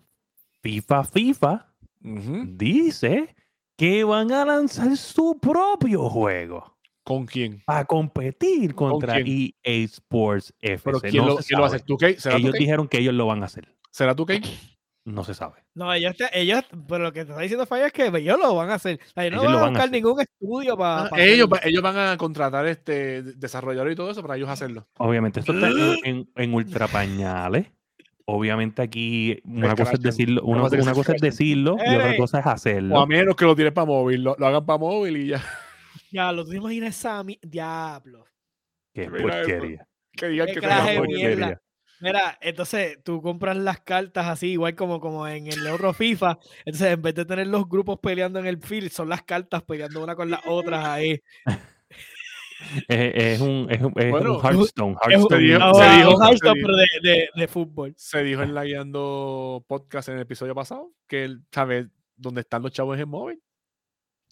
FIFA, FIFA dice que van a lanzar su propio juego. ¿Con quién? A competir contra EA Sports FC. ¿Pero quién, lo, va a hacer? ¿Tú, ellos dijeron que ellos lo van a hacer. ¿Será tú, Kate? No se sabe. No, ellos, ellos, pero lo que te está diciendo Falla es que ellos lo van a hacer. ellos no van a buscar ningún estudio para. Ah, ellos, ellos van a contratar este desarrollador y todo eso para ellos hacerlo. Obviamente, esto está en, en, ultra pañales. Obviamente aquí una cosa es decirlo, una, cosa es decirlo y otra cosa es hacerlo. O a menos que lo tires para móvil, lo, lo hagan para móvil y ya. Diablo, ¿tú te imaginas esa Diablo. Qué porquería. Que digan que es porquería. Mira, entonces tú compras las cartas así, igual como, como en el otro FIFA. Entonces, en vez de tener los grupos peleando en el field, son las cartas peleando una con las otras ahí. es, un, es, un, es un Hearthstone. Hearthstone. Se dijo, se dijo, Hearthstone, pero de, de, de, fútbol. Se dijo en la guiando podcast en el episodio pasado que él sabe dónde están los chavos en móvil.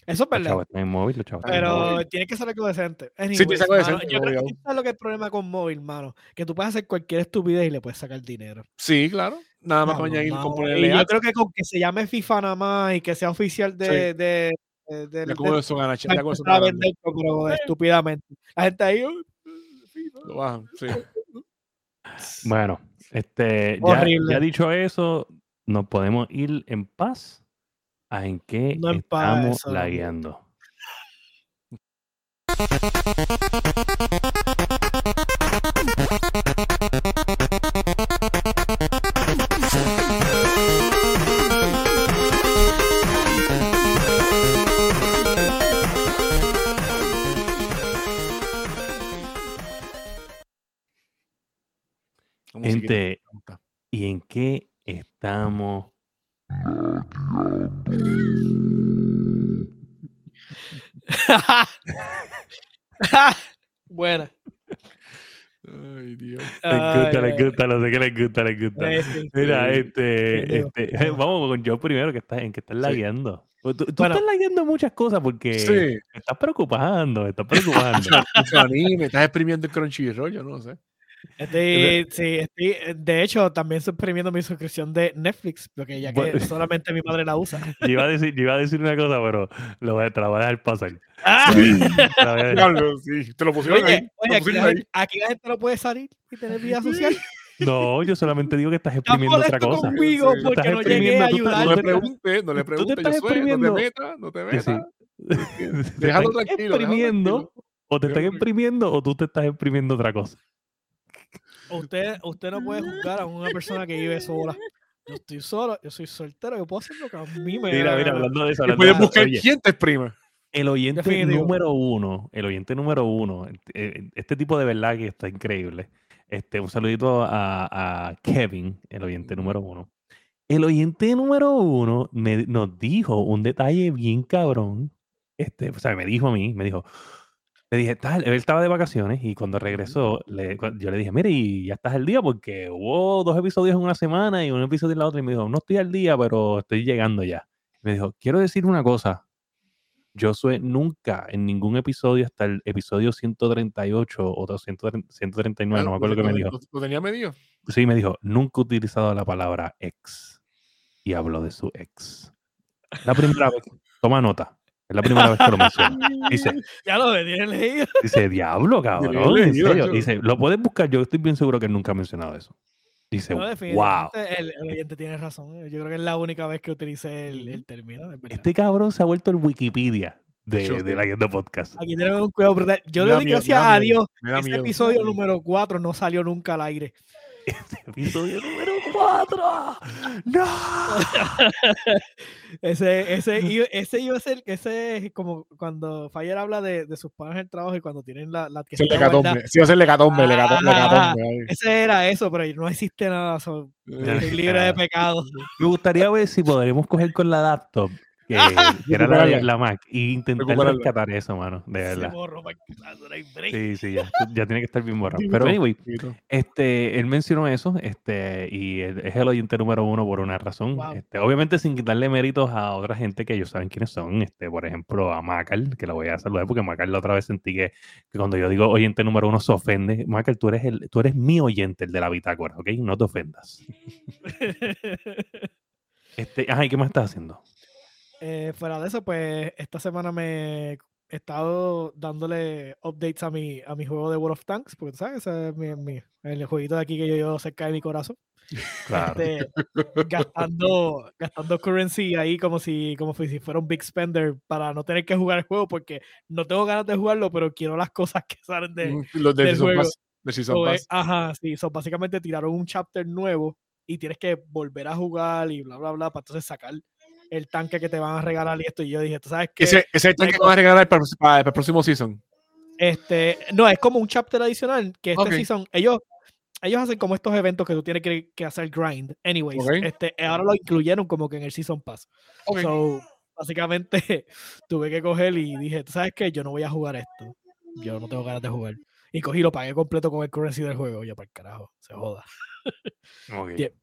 Eso es verdad. En móvil, Pero tiene que ser algo decente. sí, tiene que ser algo decente. Yo creo que es lo que es el problema con móvil, mano. Que tú puedes hacer cualquier estupidez y le puedes sacar dinero. Sí, claro. Nada más con añadir Y yo creo que con que se llame FIFA nada más y que sea oficial de. de, de, de con eso gana, ya con eso pero estúpidamente. La gente ahí. Lo bajan, sí. Bueno, este, ya, ya dicho eso, nos podemos ir en paz en qué no estamos lagueando. Gente, ¿y en qué estamos Buena. Ay, Dios. Les gusta, les gusta, no sé qué les gusta, les gusta. Mira, este, este, vamos con yo primero, que está, en que estás lagueando. Tú, tú estás lagueando muchas cosas porque sí. me estás preocupando, me estás preocupando. me estás exprimiendo el Crunchyroll, yo no sé. Estoy, sí, estoy, de hecho, también estoy premiando mi suscripción de Netflix, porque ya que solamente mi madre la usa. Yo iba a decir, iba a decir una cosa, pero lo voy, te la voy a dejar pasar. Ah. Sí, te lo pusieron oye, ahí. Oye, aquí, la gente, aquí, la gente, no puede salir y tener vida social. No, yo solamente digo que estás exprimiendo otra cosa. conmigo porque no llegué a ayudar. No le preguntes, no le preguntes, yo soy, no te metas, no te metas. Déjalo tranquilo. Exprimiendo, o te están exprimiendo o tú te estás exprimiendo otra cosa usted, usted no puede juzgar a una persona que vive sola. Yo estoy solo, yo soy soltero, yo puedo hacer lo que a mí me Mira, mira, hablando de eso. Puedes buscar quién te exprime. El oyente número uno, el oyente número uno, eh, este tipo de verdad que está increíble. Este, un saludito a, a Kevin, el oyente número uno. El oyente número uno me, nos dijo un detalle bien cabrón. Este, o sea, me dijo a mí, me dijo, le dije, tal, él estaba de vacaciones y cuando regresó, le, yo le dije, mire, y ya estás al día porque hubo dos episodios en una semana y un episodio en la otra. Y me dijo, no estoy al día, pero estoy llegando ya. Me dijo, quiero decir una cosa. Yo soy nunca en ningún episodio hasta el episodio 138 o 139, no me acuerdo qué me dijo. ¿Lo tenía medio? Sí, me dijo, nunca he utilizado la palabra ex. Y habló de su ex. La primera vez, toma nota. Es la primera vez que lo menciona. Dice, ya lo tiene leído. Dice, diablo, cabrón. en serio. Dice, lo puedes buscar. Yo estoy bien seguro que nunca ha mencionado eso. Dice, wow. El, oyente tiene razón. Yo creo que es la única vez que utilicé el, el término. Este cabrón se ha vuelto el Wikipedia de, de la Yendo Podcast. Aquí tenemos un cuidado brutal. Yo le doy gracias a Dios. Este episodio número 4 no salió nunca al aire. Este episodio número 4. ¡No! ese, ese, ese iba a ser, ese es como cuando Fire habla de, de sus padres en el trabajo y cuando tienen la, la que sí, se legatombe, sí, ese legatombe, ah, legatombe, legatombe Ese era eso, pero no existe nada, so, libre de pecado. Me gustaría ver si podremos coger con la laptop que, era la, la, Mac y intentar rescatar eso, mano, de verdad. sí, sí, ya, ya, tiene que estar bien borrado. Pero anyway, este, él mencionó eso, este, y es el oyente número uno por una razón. Este, obviamente sin quitarle méritos a otra gente que ellos saben quiénes son, este, por ejemplo, a Macal, que lo voy a saludar porque Macal la otra vez sentí que, cuando yo digo oyente número uno se ofende. Macal, tú eres el, tú eres mi oyente, el de la bitácora, ¿ok? No te ofendas. este, ajá, ¿y qué más estás haciendo? Eh, fuera de eso, pues esta semana me he estado dándole updates a mi, a mi juego de World of Tanks, porque sabes, ese es mi, el jueguito de aquí que yo llevo cerca de mi corazón. Claro. Este, gastando, gastando currency ahí como si, como si fuera un big spender para no tener que jugar el juego, porque no tengo ganas de jugarlo, pero quiero las cosas que salen de, mm, Los del juego. de Ajá, sí, son básicamente tiraron un chapter nuevo y tienes que volver a jugar y bla, bla, bla, para entonces sacar el tanque que te van a regalar y esto. Y yo dije, ¿tú sabes qué? Ese, ese tanque que van a regalar para, el próximo season. Este, no, es como un chapter adicional que este season, ellos, ellos hacen como estos eventos que tú tienes que, que hacer grind. Anyways, este, ahora lo incluyeron como que en el Season Pass. So, básicamente tuve que coger y dije, ¿tú sabes qué? Yo no voy a jugar esto. Yo no tengo ganas de jugar. Y cogí lo pagué completo con el currency del juego. Yo, para el carajo, se joda.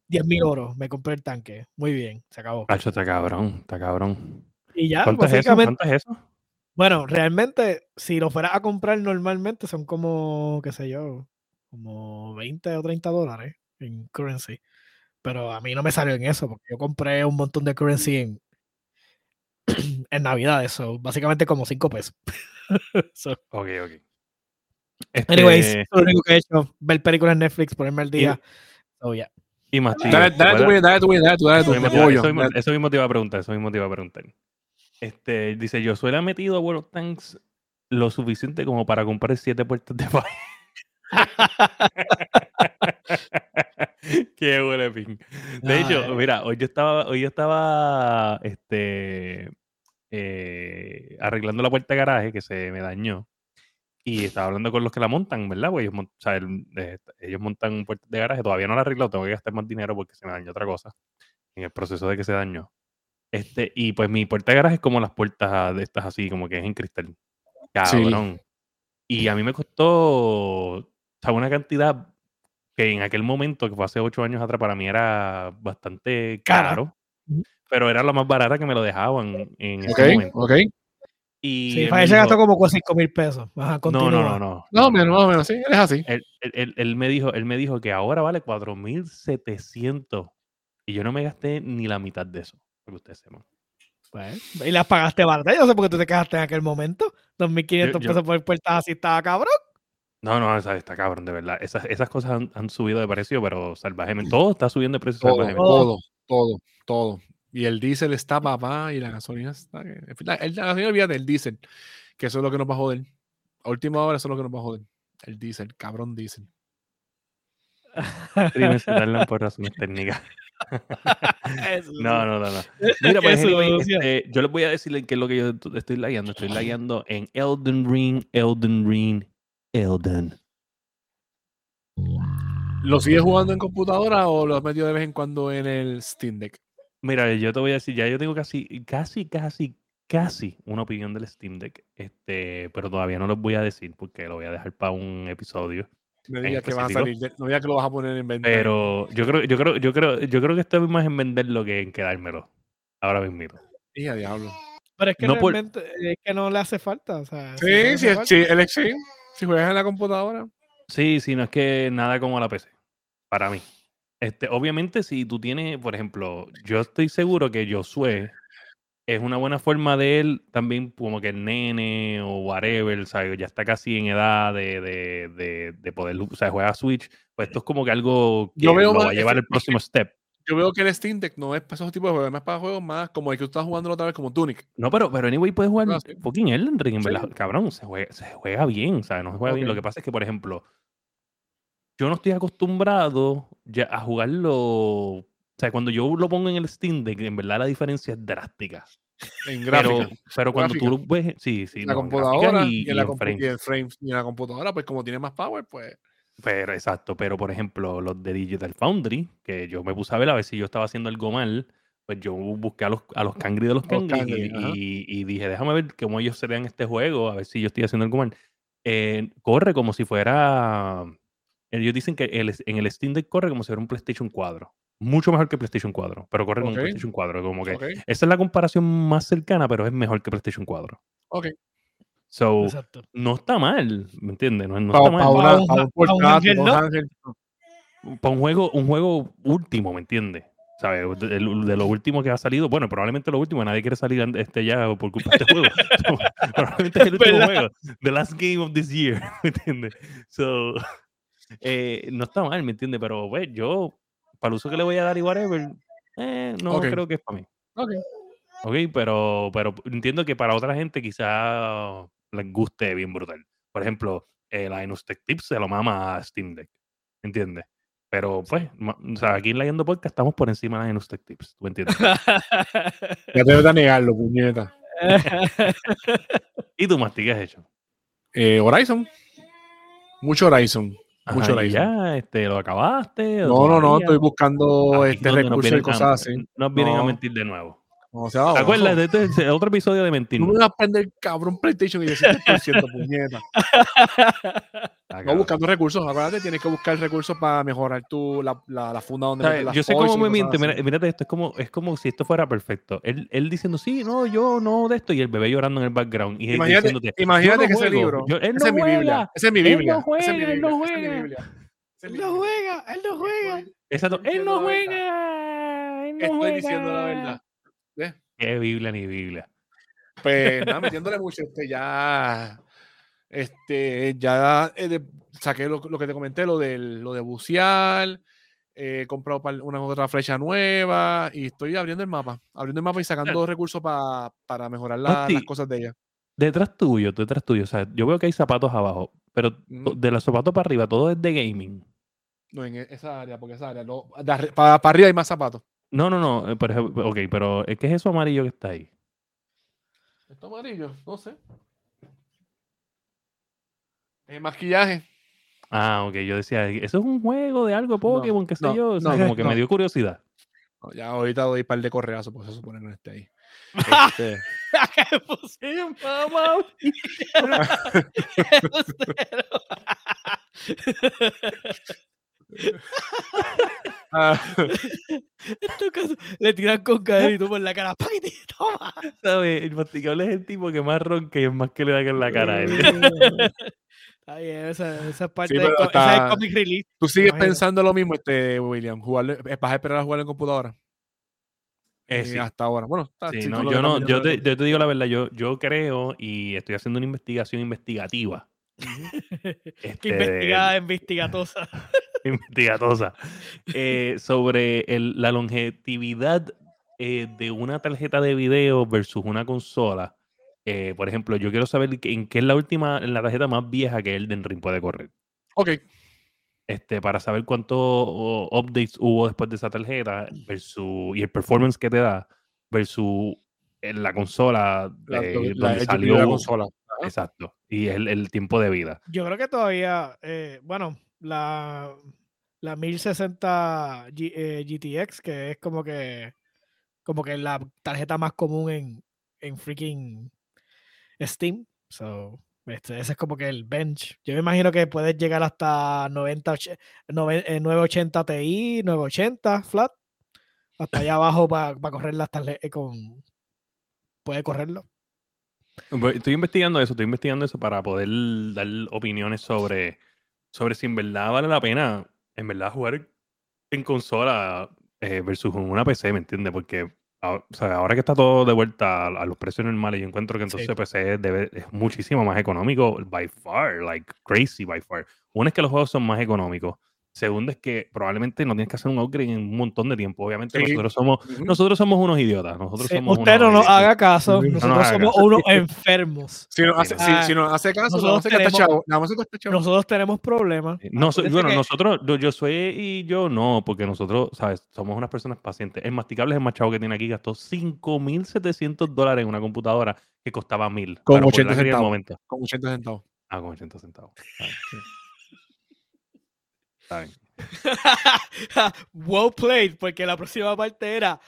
10 mil oro, me compré el tanque. Muy bien, se acabó. Pacho, está cabrón, está cabrón. Y ya, ¿Cuánto Es eso? ¿Cuánto es eso? Bueno, realmente, si lo fueras a comprar normalmente, son como, qué sé yo, como 20 o 30 dólares en currency. Pero a mí no me salió en eso, porque yo compré un montón de currency en, en Navidad, eso, básicamente como 5 pesos. Ok, ok. Este... Anyways, lo único que he hecho, ver películas en Netflix, ponerme al día. Oh, yeah. Y más Dale, dale, tu, dale tu, dale tu, dale tu, Eso mismo te iba a preguntar, eso mismo te iba a preguntar. Este, dice, yo suele metido a World of Tanks lo suficiente como para comprar siete puertas de fire. Qué huele ping. De hecho, mira, hoy yo estaba, hoy yo estaba este, eh, arreglando la puerta de garaje que se me dañó. Y estaba hablando con los que la montan, ¿verdad? Pues ellos, o sea, eh, ellos montan un puerto de garaje, todavía no la he arreglado, tengo que gastar más dinero porque se me dañó otra cosa en el proceso de que se dañó. Este, y pues mi puerta de garaje es como las puertas de estas así, como que es en cristal. Cabrón. Y a mí me costó, o sea, una cantidad que en aquel momento, que fue hace ocho años atrás, para mí era bastante caro. Pero era lo más barata que me lo dejaban en ese momento. Ok, y sí, para ese gastó como 5 mil pesos. no, no, no, no. No, menos, más o menos, sí, es así. Él, él, él, me dijo, él me dijo que ahora vale 4,700 y yo no me gasté ni la mitad de eso, para que ustedes sepan. Pues, y las pagaste baratas. Yo no sé por qué tú te quedaste en aquel momento. 2.500 pesos por puertas así, estaba cabrón. No, no, está cabrón, de verdad. Esas, esas cosas han, han, subido de precio, pero salvajemente. Todo está subiendo de precio todo, salvajemente. Todo, todo, todo. Y el diésel está papá y la gasolina está. La, el, la gasolina olvídate del diésel, que eso es lo que nos va a joder. A última hora, eso es lo que nos va a joder. El diésel, cabrón diésel. darle por razones técnicas. no, no, no, no. Mira, pues, este, yo les voy a decir qué es lo que yo estoy lagueando. Estoy lagueando en Elden Ring, Elden Ring, Elden. ¿Lo sigues jugando en computadora o lo has metido de vez en cuando en el Steam Deck? Mira, yo te voy a decir, ya yo tengo casi, casi, casi, casi una opinión del Steam Deck, este, pero todavía no lo voy a decir porque lo voy a dejar para un episodio. No digas que, va a salir, no digas que lo vas a poner en vender. Pero yo creo, yo creo, yo creo, yo creo que estoy más en venderlo que en quedármelo. Ahora mismo. Hija diablo. Pero es que no realmente es que no le hace falta. O sea, sí, sí, sí, el sí, si juegas en la computadora. Sí, sí, no es que nada como la PC. Para mí. Este, obviamente, si tú tienes, por ejemplo, yo estoy seguro que Josué es una buena forma de él también, como que el nene o whatever, ¿sabes? ya está casi en edad de, de, de, poder, o sea, juega Switch. Pues esto es como que algo que lo va a llevar el próximo step. Yo veo que el Steam Deck no es para esos tipos de juegos, es más para juegos más como el que tú estás jugando otra vez, como Tunic. No, pero, pero anyway, puedes jugar ah, fucking Elden Ring, en verdad. Cabrón, se juega, se juega bien, ¿sabes? No se juega bien. Lo que pasa es que, por ejemplo, yo no estoy acostumbrado ya a jugarlo. O sea, cuando yo lo pongo en el Steam Deck, en verdad la diferencia es drástica. En gráfica. Pero, cuando tú lo ves, sí, sí. La computadora y, en la frame. Y en la computadora, pues como tiene más power, pues. Pero exacto, pero por ejemplo, los de Digital Foundry, que yo me puse a ver a ver si yo estaba haciendo algo mal, pues yo busqué a los, a los cangri de los cangri, y, dije, déjame ver cómo ellos serían este juego, a ver si yo estoy haciendo algo mal. Eh, corre como si fuera. Ellos dicen que en el Steam Deck corre como si fuera un PlayStation 4. Mucho mejor que PlayStation 4, pero corre como un PlayStation 4. Como que esa es la comparación más cercana, pero es mejor que PlayStation 4. Ok. So, no está mal, ¿me entiendes? No, está mal. Para un juego, un juego último, ¿me entiendes? ¿sabes? De, lo último que ha salido, bueno, probablemente lo último, nadie quiere salir este ya por culpa de este juego. probablemente es el último juego. The last game of this year, ¿me entiendes? So, eh, no está mal, ¿me entiendes? Pero, pues, yo, para el uso que le voy a dar y whatever, eh, no creo que es para mí. Ok. Ok, pero, pero entiendo que para otra gente quizá les guste bien brutal. Por ejemplo, eh, la Inustech Tips se lo mama a Steam Deck. ¿Entiendes? Pero pues, o sea, aquí en Leyendo Podcast estamos por encima de Tech Tips, ¿tú entiendes? ya te voy a negarlo, puñeta. ¿Y tú, Masti, qué has hecho? Eh, Horizon. Mucho Horizon. Mucho Horizon. Ya, este, ¿lo acabaste? No, no, no, estoy buscando este recursos y cosas así. Nos vienen a mentir de nuevo. ¿Te acuerdas de este, otro episodio de mentir? No me vas a prender cabrón PlayStation y decir siento puñeta. No buscando recursos, acuérdate, tienes que buscar recursos para mejorar tu, la, la, la funda donde Yo sé cómo me miente, mírate esto, es como, es como si esto fuera perfecto. Él, él diciendo, sí, no, yo no de esto, y el bebé llorando en el background. Y imagínate imagínate que ese libro, yo, él esa es mi Biblia, esa es mi Biblia. Él no juega, él no juega. Él no juega, él no juega. Exacto, él no juega. Él no Estoy diciendo la verdad. Qué Biblia ni Biblia. Pues nada, metiéndole mucho, este ya, este, ya eh, saqué lo, que te comenté, lo, del, lo de bucear, he comprado una otra flecha nueva y estoy abriendo el mapa, abriendo el mapa y sacando recursos para mejorar las cosas de ella. Detrás tuyo, detrás tuyo, o sea, yo veo que hay zapatos abajo, pero de los zapatos para arriba, todo es de gaming. No, en e, esa área, porque esa área, para, para arriba hay más zapatos. No, no, no. Eh, por ejemplo, ok, pero ¿qué es eso amarillo que está ahí? Esto amarillo, no sé. El maquillaje. Ah, ok, yo decía, eso es un juego de algo Pokémon, qué sé yo. O sea, como que me dio curiosidad. ya ahorita doy un par de correazos, pues se supone que no esté ahí. Este... Ah. le tiran con caderito por la cara. toma! ¿Sabes? El masticable es el tipo que más ronca y es más que le da en la cara a él. Está bien, esa, esa parte de, comic release. ¿Tú sigues pensando lo mismo, este William? ¿Jugarlo, ¿Vas a esperar a jugar en computadora? Eh, sí. Hasta ahora. Bueno, está, sí, no, yo, no, yo, te, yo te digo la verdad, yo, yo creo y estoy haciendo una investigación investigativa. este, investigada, investigatosa. investigatosa, eh, sobre la longevidad eh, de una tarjeta de video versus una consola. Eh, por ejemplo, yo quiero saber en qué es la última, en la tarjeta más vieja que Elden Ring puede correr. Ok. Este, para saber cuántos updates hubo después de esa tarjeta versus, y el performance que te da versus en la consola donde salió la consola. Exacto. Y el, el, tiempo de vida. Yo creo que todavía, bueno, la, la 1060 GTX, que es como que como que la tarjeta más común en, en freaking Steam. So, este, ese es como que el bench. Yo me imagino que puedes llegar hasta 90, 980 Ti, 980 flat, hasta allá abajo para correr las tarjetas con... Puede correrlo. Pues, estoy investigando eso, estoy investigando eso para poder dar opiniones sobre sobre si en verdad vale la pena, en verdad, jugar en consola eh, versus una PC, ¿me entiendes? Porque ahora que está todo de vuelta a, los precios normales, yo encuentro que entonces PC debe, es muchísimo más económico, by far, like crazy by far. Uno es que los juegos son más económicos. Segundo es que probablemente no tienes que hacer un upgrade en un montón de tiempo. Obviamente nosotros somos nosotros somos unos idiotas. Nosotros somos usted no nos haga caso. Nosotros somos unos enfermos. Si nos hace, si, nos hace caso, nosotros tenemos, chavo, nosotros tenemos problemas. No, bueno, nosotros, yo soy y yo no, porque nosotros, ¿sabes? Somos unas personas pacientes. El masticable es el más chavo que tiene aquí. Gastó 5.700 dólares en una computadora que costaba 1.000. Con 80 centavos. Con 80 centavos. Ah, con 80 centavos. well played, porque la próxima parte era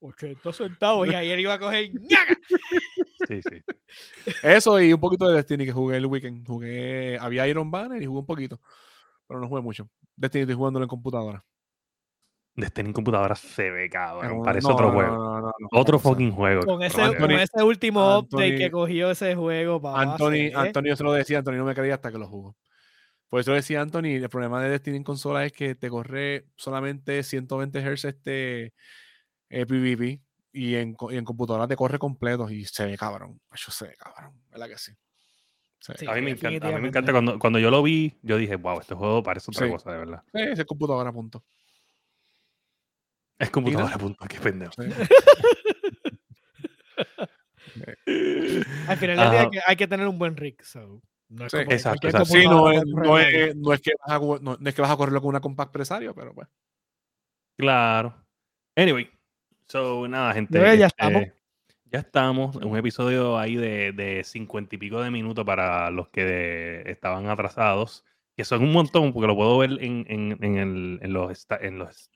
80 centavos y ayer iba a coger Sí, sí. Eso y un poquito de Destiny que jugué el weekend. Jugué, había Iron Banner y jugué un poquito, pero no jugué mucho. Destiny estoy jugándolo en computadora. Destiny en computadora se ve cabrón. parece otro juego. otro fucking juego. Con ese, último update que cogió ese juego. Para Anthony, Anthony, yo se lo decía, Anthony no me creía hasta que lo jugó. Por eso decía Anthony, el problema de Destiny en consola es que te corre solamente 120 Hz este PvP y en, computadora te corre completo y se ve cabrón. Yo se ve cabrón, ¿verdad que sí? a, mí me encanta, a mí me encanta cuando, cuando yo lo vi, yo dije, wow, este juego parece otra cosa, de verdad. Sí, es computadora, punto. Es computadora, punto, qué pendejo. Al final del día hay que, hay que, tener un buen rig, so. No es, exacto, Sí, no es, no, es, no, es, que vas a, no, es que vas a correrlo con una compact presario, pero pues. Claro. Anyway, so nada, gente. ya este, estamos. Ya estamos. Un episodio ahí de cincuenta y pico de minutos para los que estaban atrasados. Que son un montón, porque lo puedo ver en, en, en, el, en los, en, los,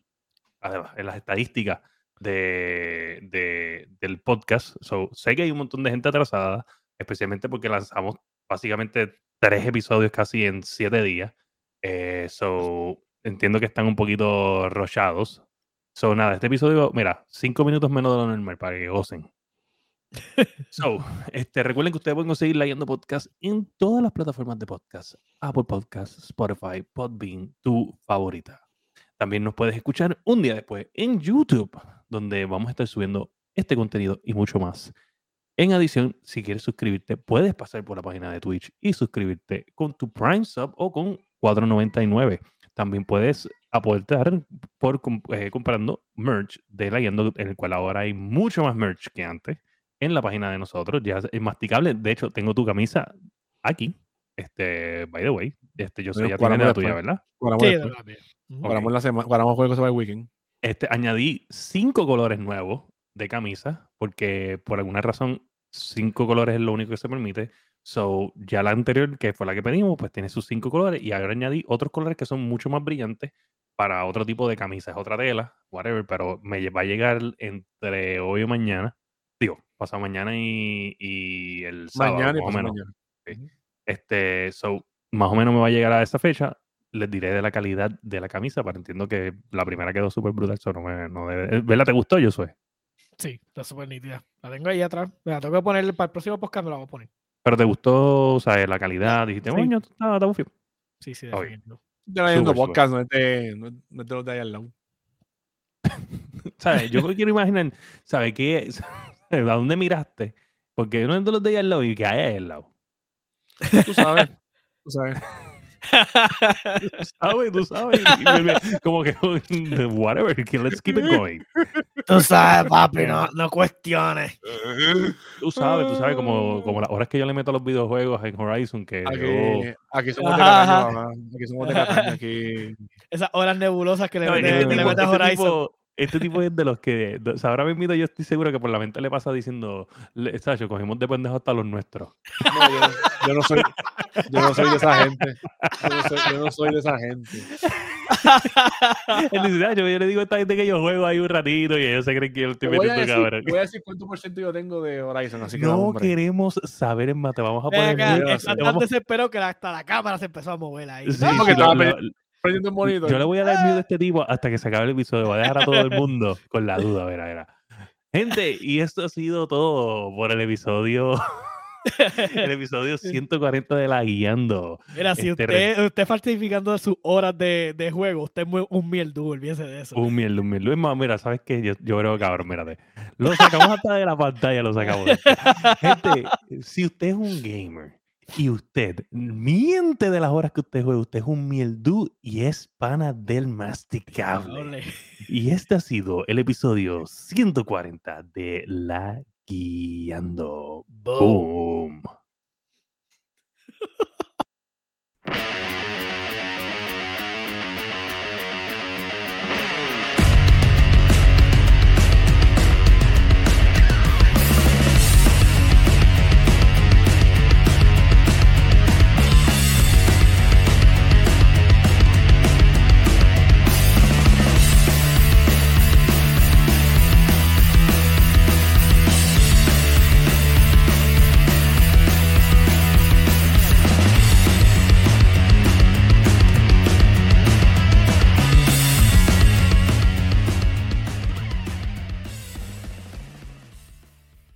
en las estadísticas de, de, del podcast. So, sé que hay un montón de gente atrasada, especialmente porque lanzamos básicamente tres episodios casi en siete días. Eh, so, entiendo que están un poquito rochados. So, nada, este episodio, mira, cinco minutos menos de lo normal para que gocen. so, este, recuerden que ustedes pueden seguir leyendo podcast en todas las plataformas de podcast: Apple Podcasts, Spotify, Podbean, tu favorita. También nos puedes escuchar un día después en YouTube, donde vamos a estar subiendo este contenido y mucho más. En adición, si quieres suscribirte, puedes pasar por la página de Twitch y suscribirte con tu Prime Sub o con 4.99. También puedes aportar por eh, comprando merch de Leyendo, en el cual ahora hay mucho más merch que antes en la página de nosotros. Ya es masticable. De hecho, tengo tu camisa aquí. Este, by the way, este, yo soy ya tiene la tuya, ¿verdad? Sí, Guardamos la semana, guardamos juego que se va el weekend. Este, añadí cinco colores nuevos de camisa, porque por alguna razón cinco colores es lo único que se permite. So, ya la anterior, que fue la que pedimos, pues tiene sus cinco colores y ahora añadí otros colores que son mucho más brillantes para otro tipo de camisas, otra tela, whatever, pero me va a llegar entre hoy y mañana, digo, pasado mañana y, el sábado, mañana y más o menos. Mañana. Este, so, más o menos me va a llegar a esa fecha. Les diré de la calidad de la camisa, para entiendo que la primera quedó súper brutal, so no me, no debe, ¿verdad? ¿Te gustó, yo soy? Sí, está súper nítida. La tengo ahí atrás. Me la tengo que poner para el próximo podcast, me la voy a poner. Pero te gustó, o sea, la calidad, dijiste, sí. está, está frío. Sí, sí, definitivamente. Yo no viendo podcast, no es de, no, los de ahí al lado. ¿Sabes? Yo quiero imaginar, ¿sabes qué? ¿A dónde miraste? Porque no es de los de ahí al lado y que hay al lado. Tú sabes. Tú sabes tú sabes, tú sabes. Como que, whatever, let's keep it going. Tú sabes, papi, no, no cuestiones. Tú sabes, tú sabes, como, como las horas que yo le meto a los videojuegos en Horizon, que aquí, yo... aquí somos de Cataño, aquí somos de Cataño, aquí... Esas horas nebulosas que le, metes a Horizon este tipo es de los que, o sea, ahora mismo yo estoy seguro que por la mente le pasa diciendo, Sacho, cogimos de pendejo hasta los nuestros. yo, no soy, yo no soy de esa gente. Yo no soy, yo no soy de esa gente. Él dice, yo, le digo a esta gente que yo juego ahí un ratito y ellos se creen que yo estoy metiendo cabrón. Voy a decir cuánto por ciento yo tengo de Horizon, así que no queremos saber en mate, vamos a poner. Venga, está tan desesperado que hasta la cámara se empezó a mover ahí. Sí, yo le voy a dar miedo a este tipo hasta que se acabe el episodio. Voy a dejar a todo el mundo con la duda. Verá, verá. Gente, y esto ha sido todo por el episodio. el episodio 140 de la guiando. Mira, si este usted, usted falsificando sus horas de, de, juego, usted es un mierdu, olvídese de eso. Un mierdu, un mierdu. Es más, mira, ¿sabes qué? Yo, yo creo, cabrón, mírate. Lo sacamos hasta de la pantalla, lo sacamos. Gente, si usted es un gamer y usted miente de las horas que usted juega, usted es un mieldú y es pana del masticable. Y este ha sido el episodio 140 de La Guiando. Boom.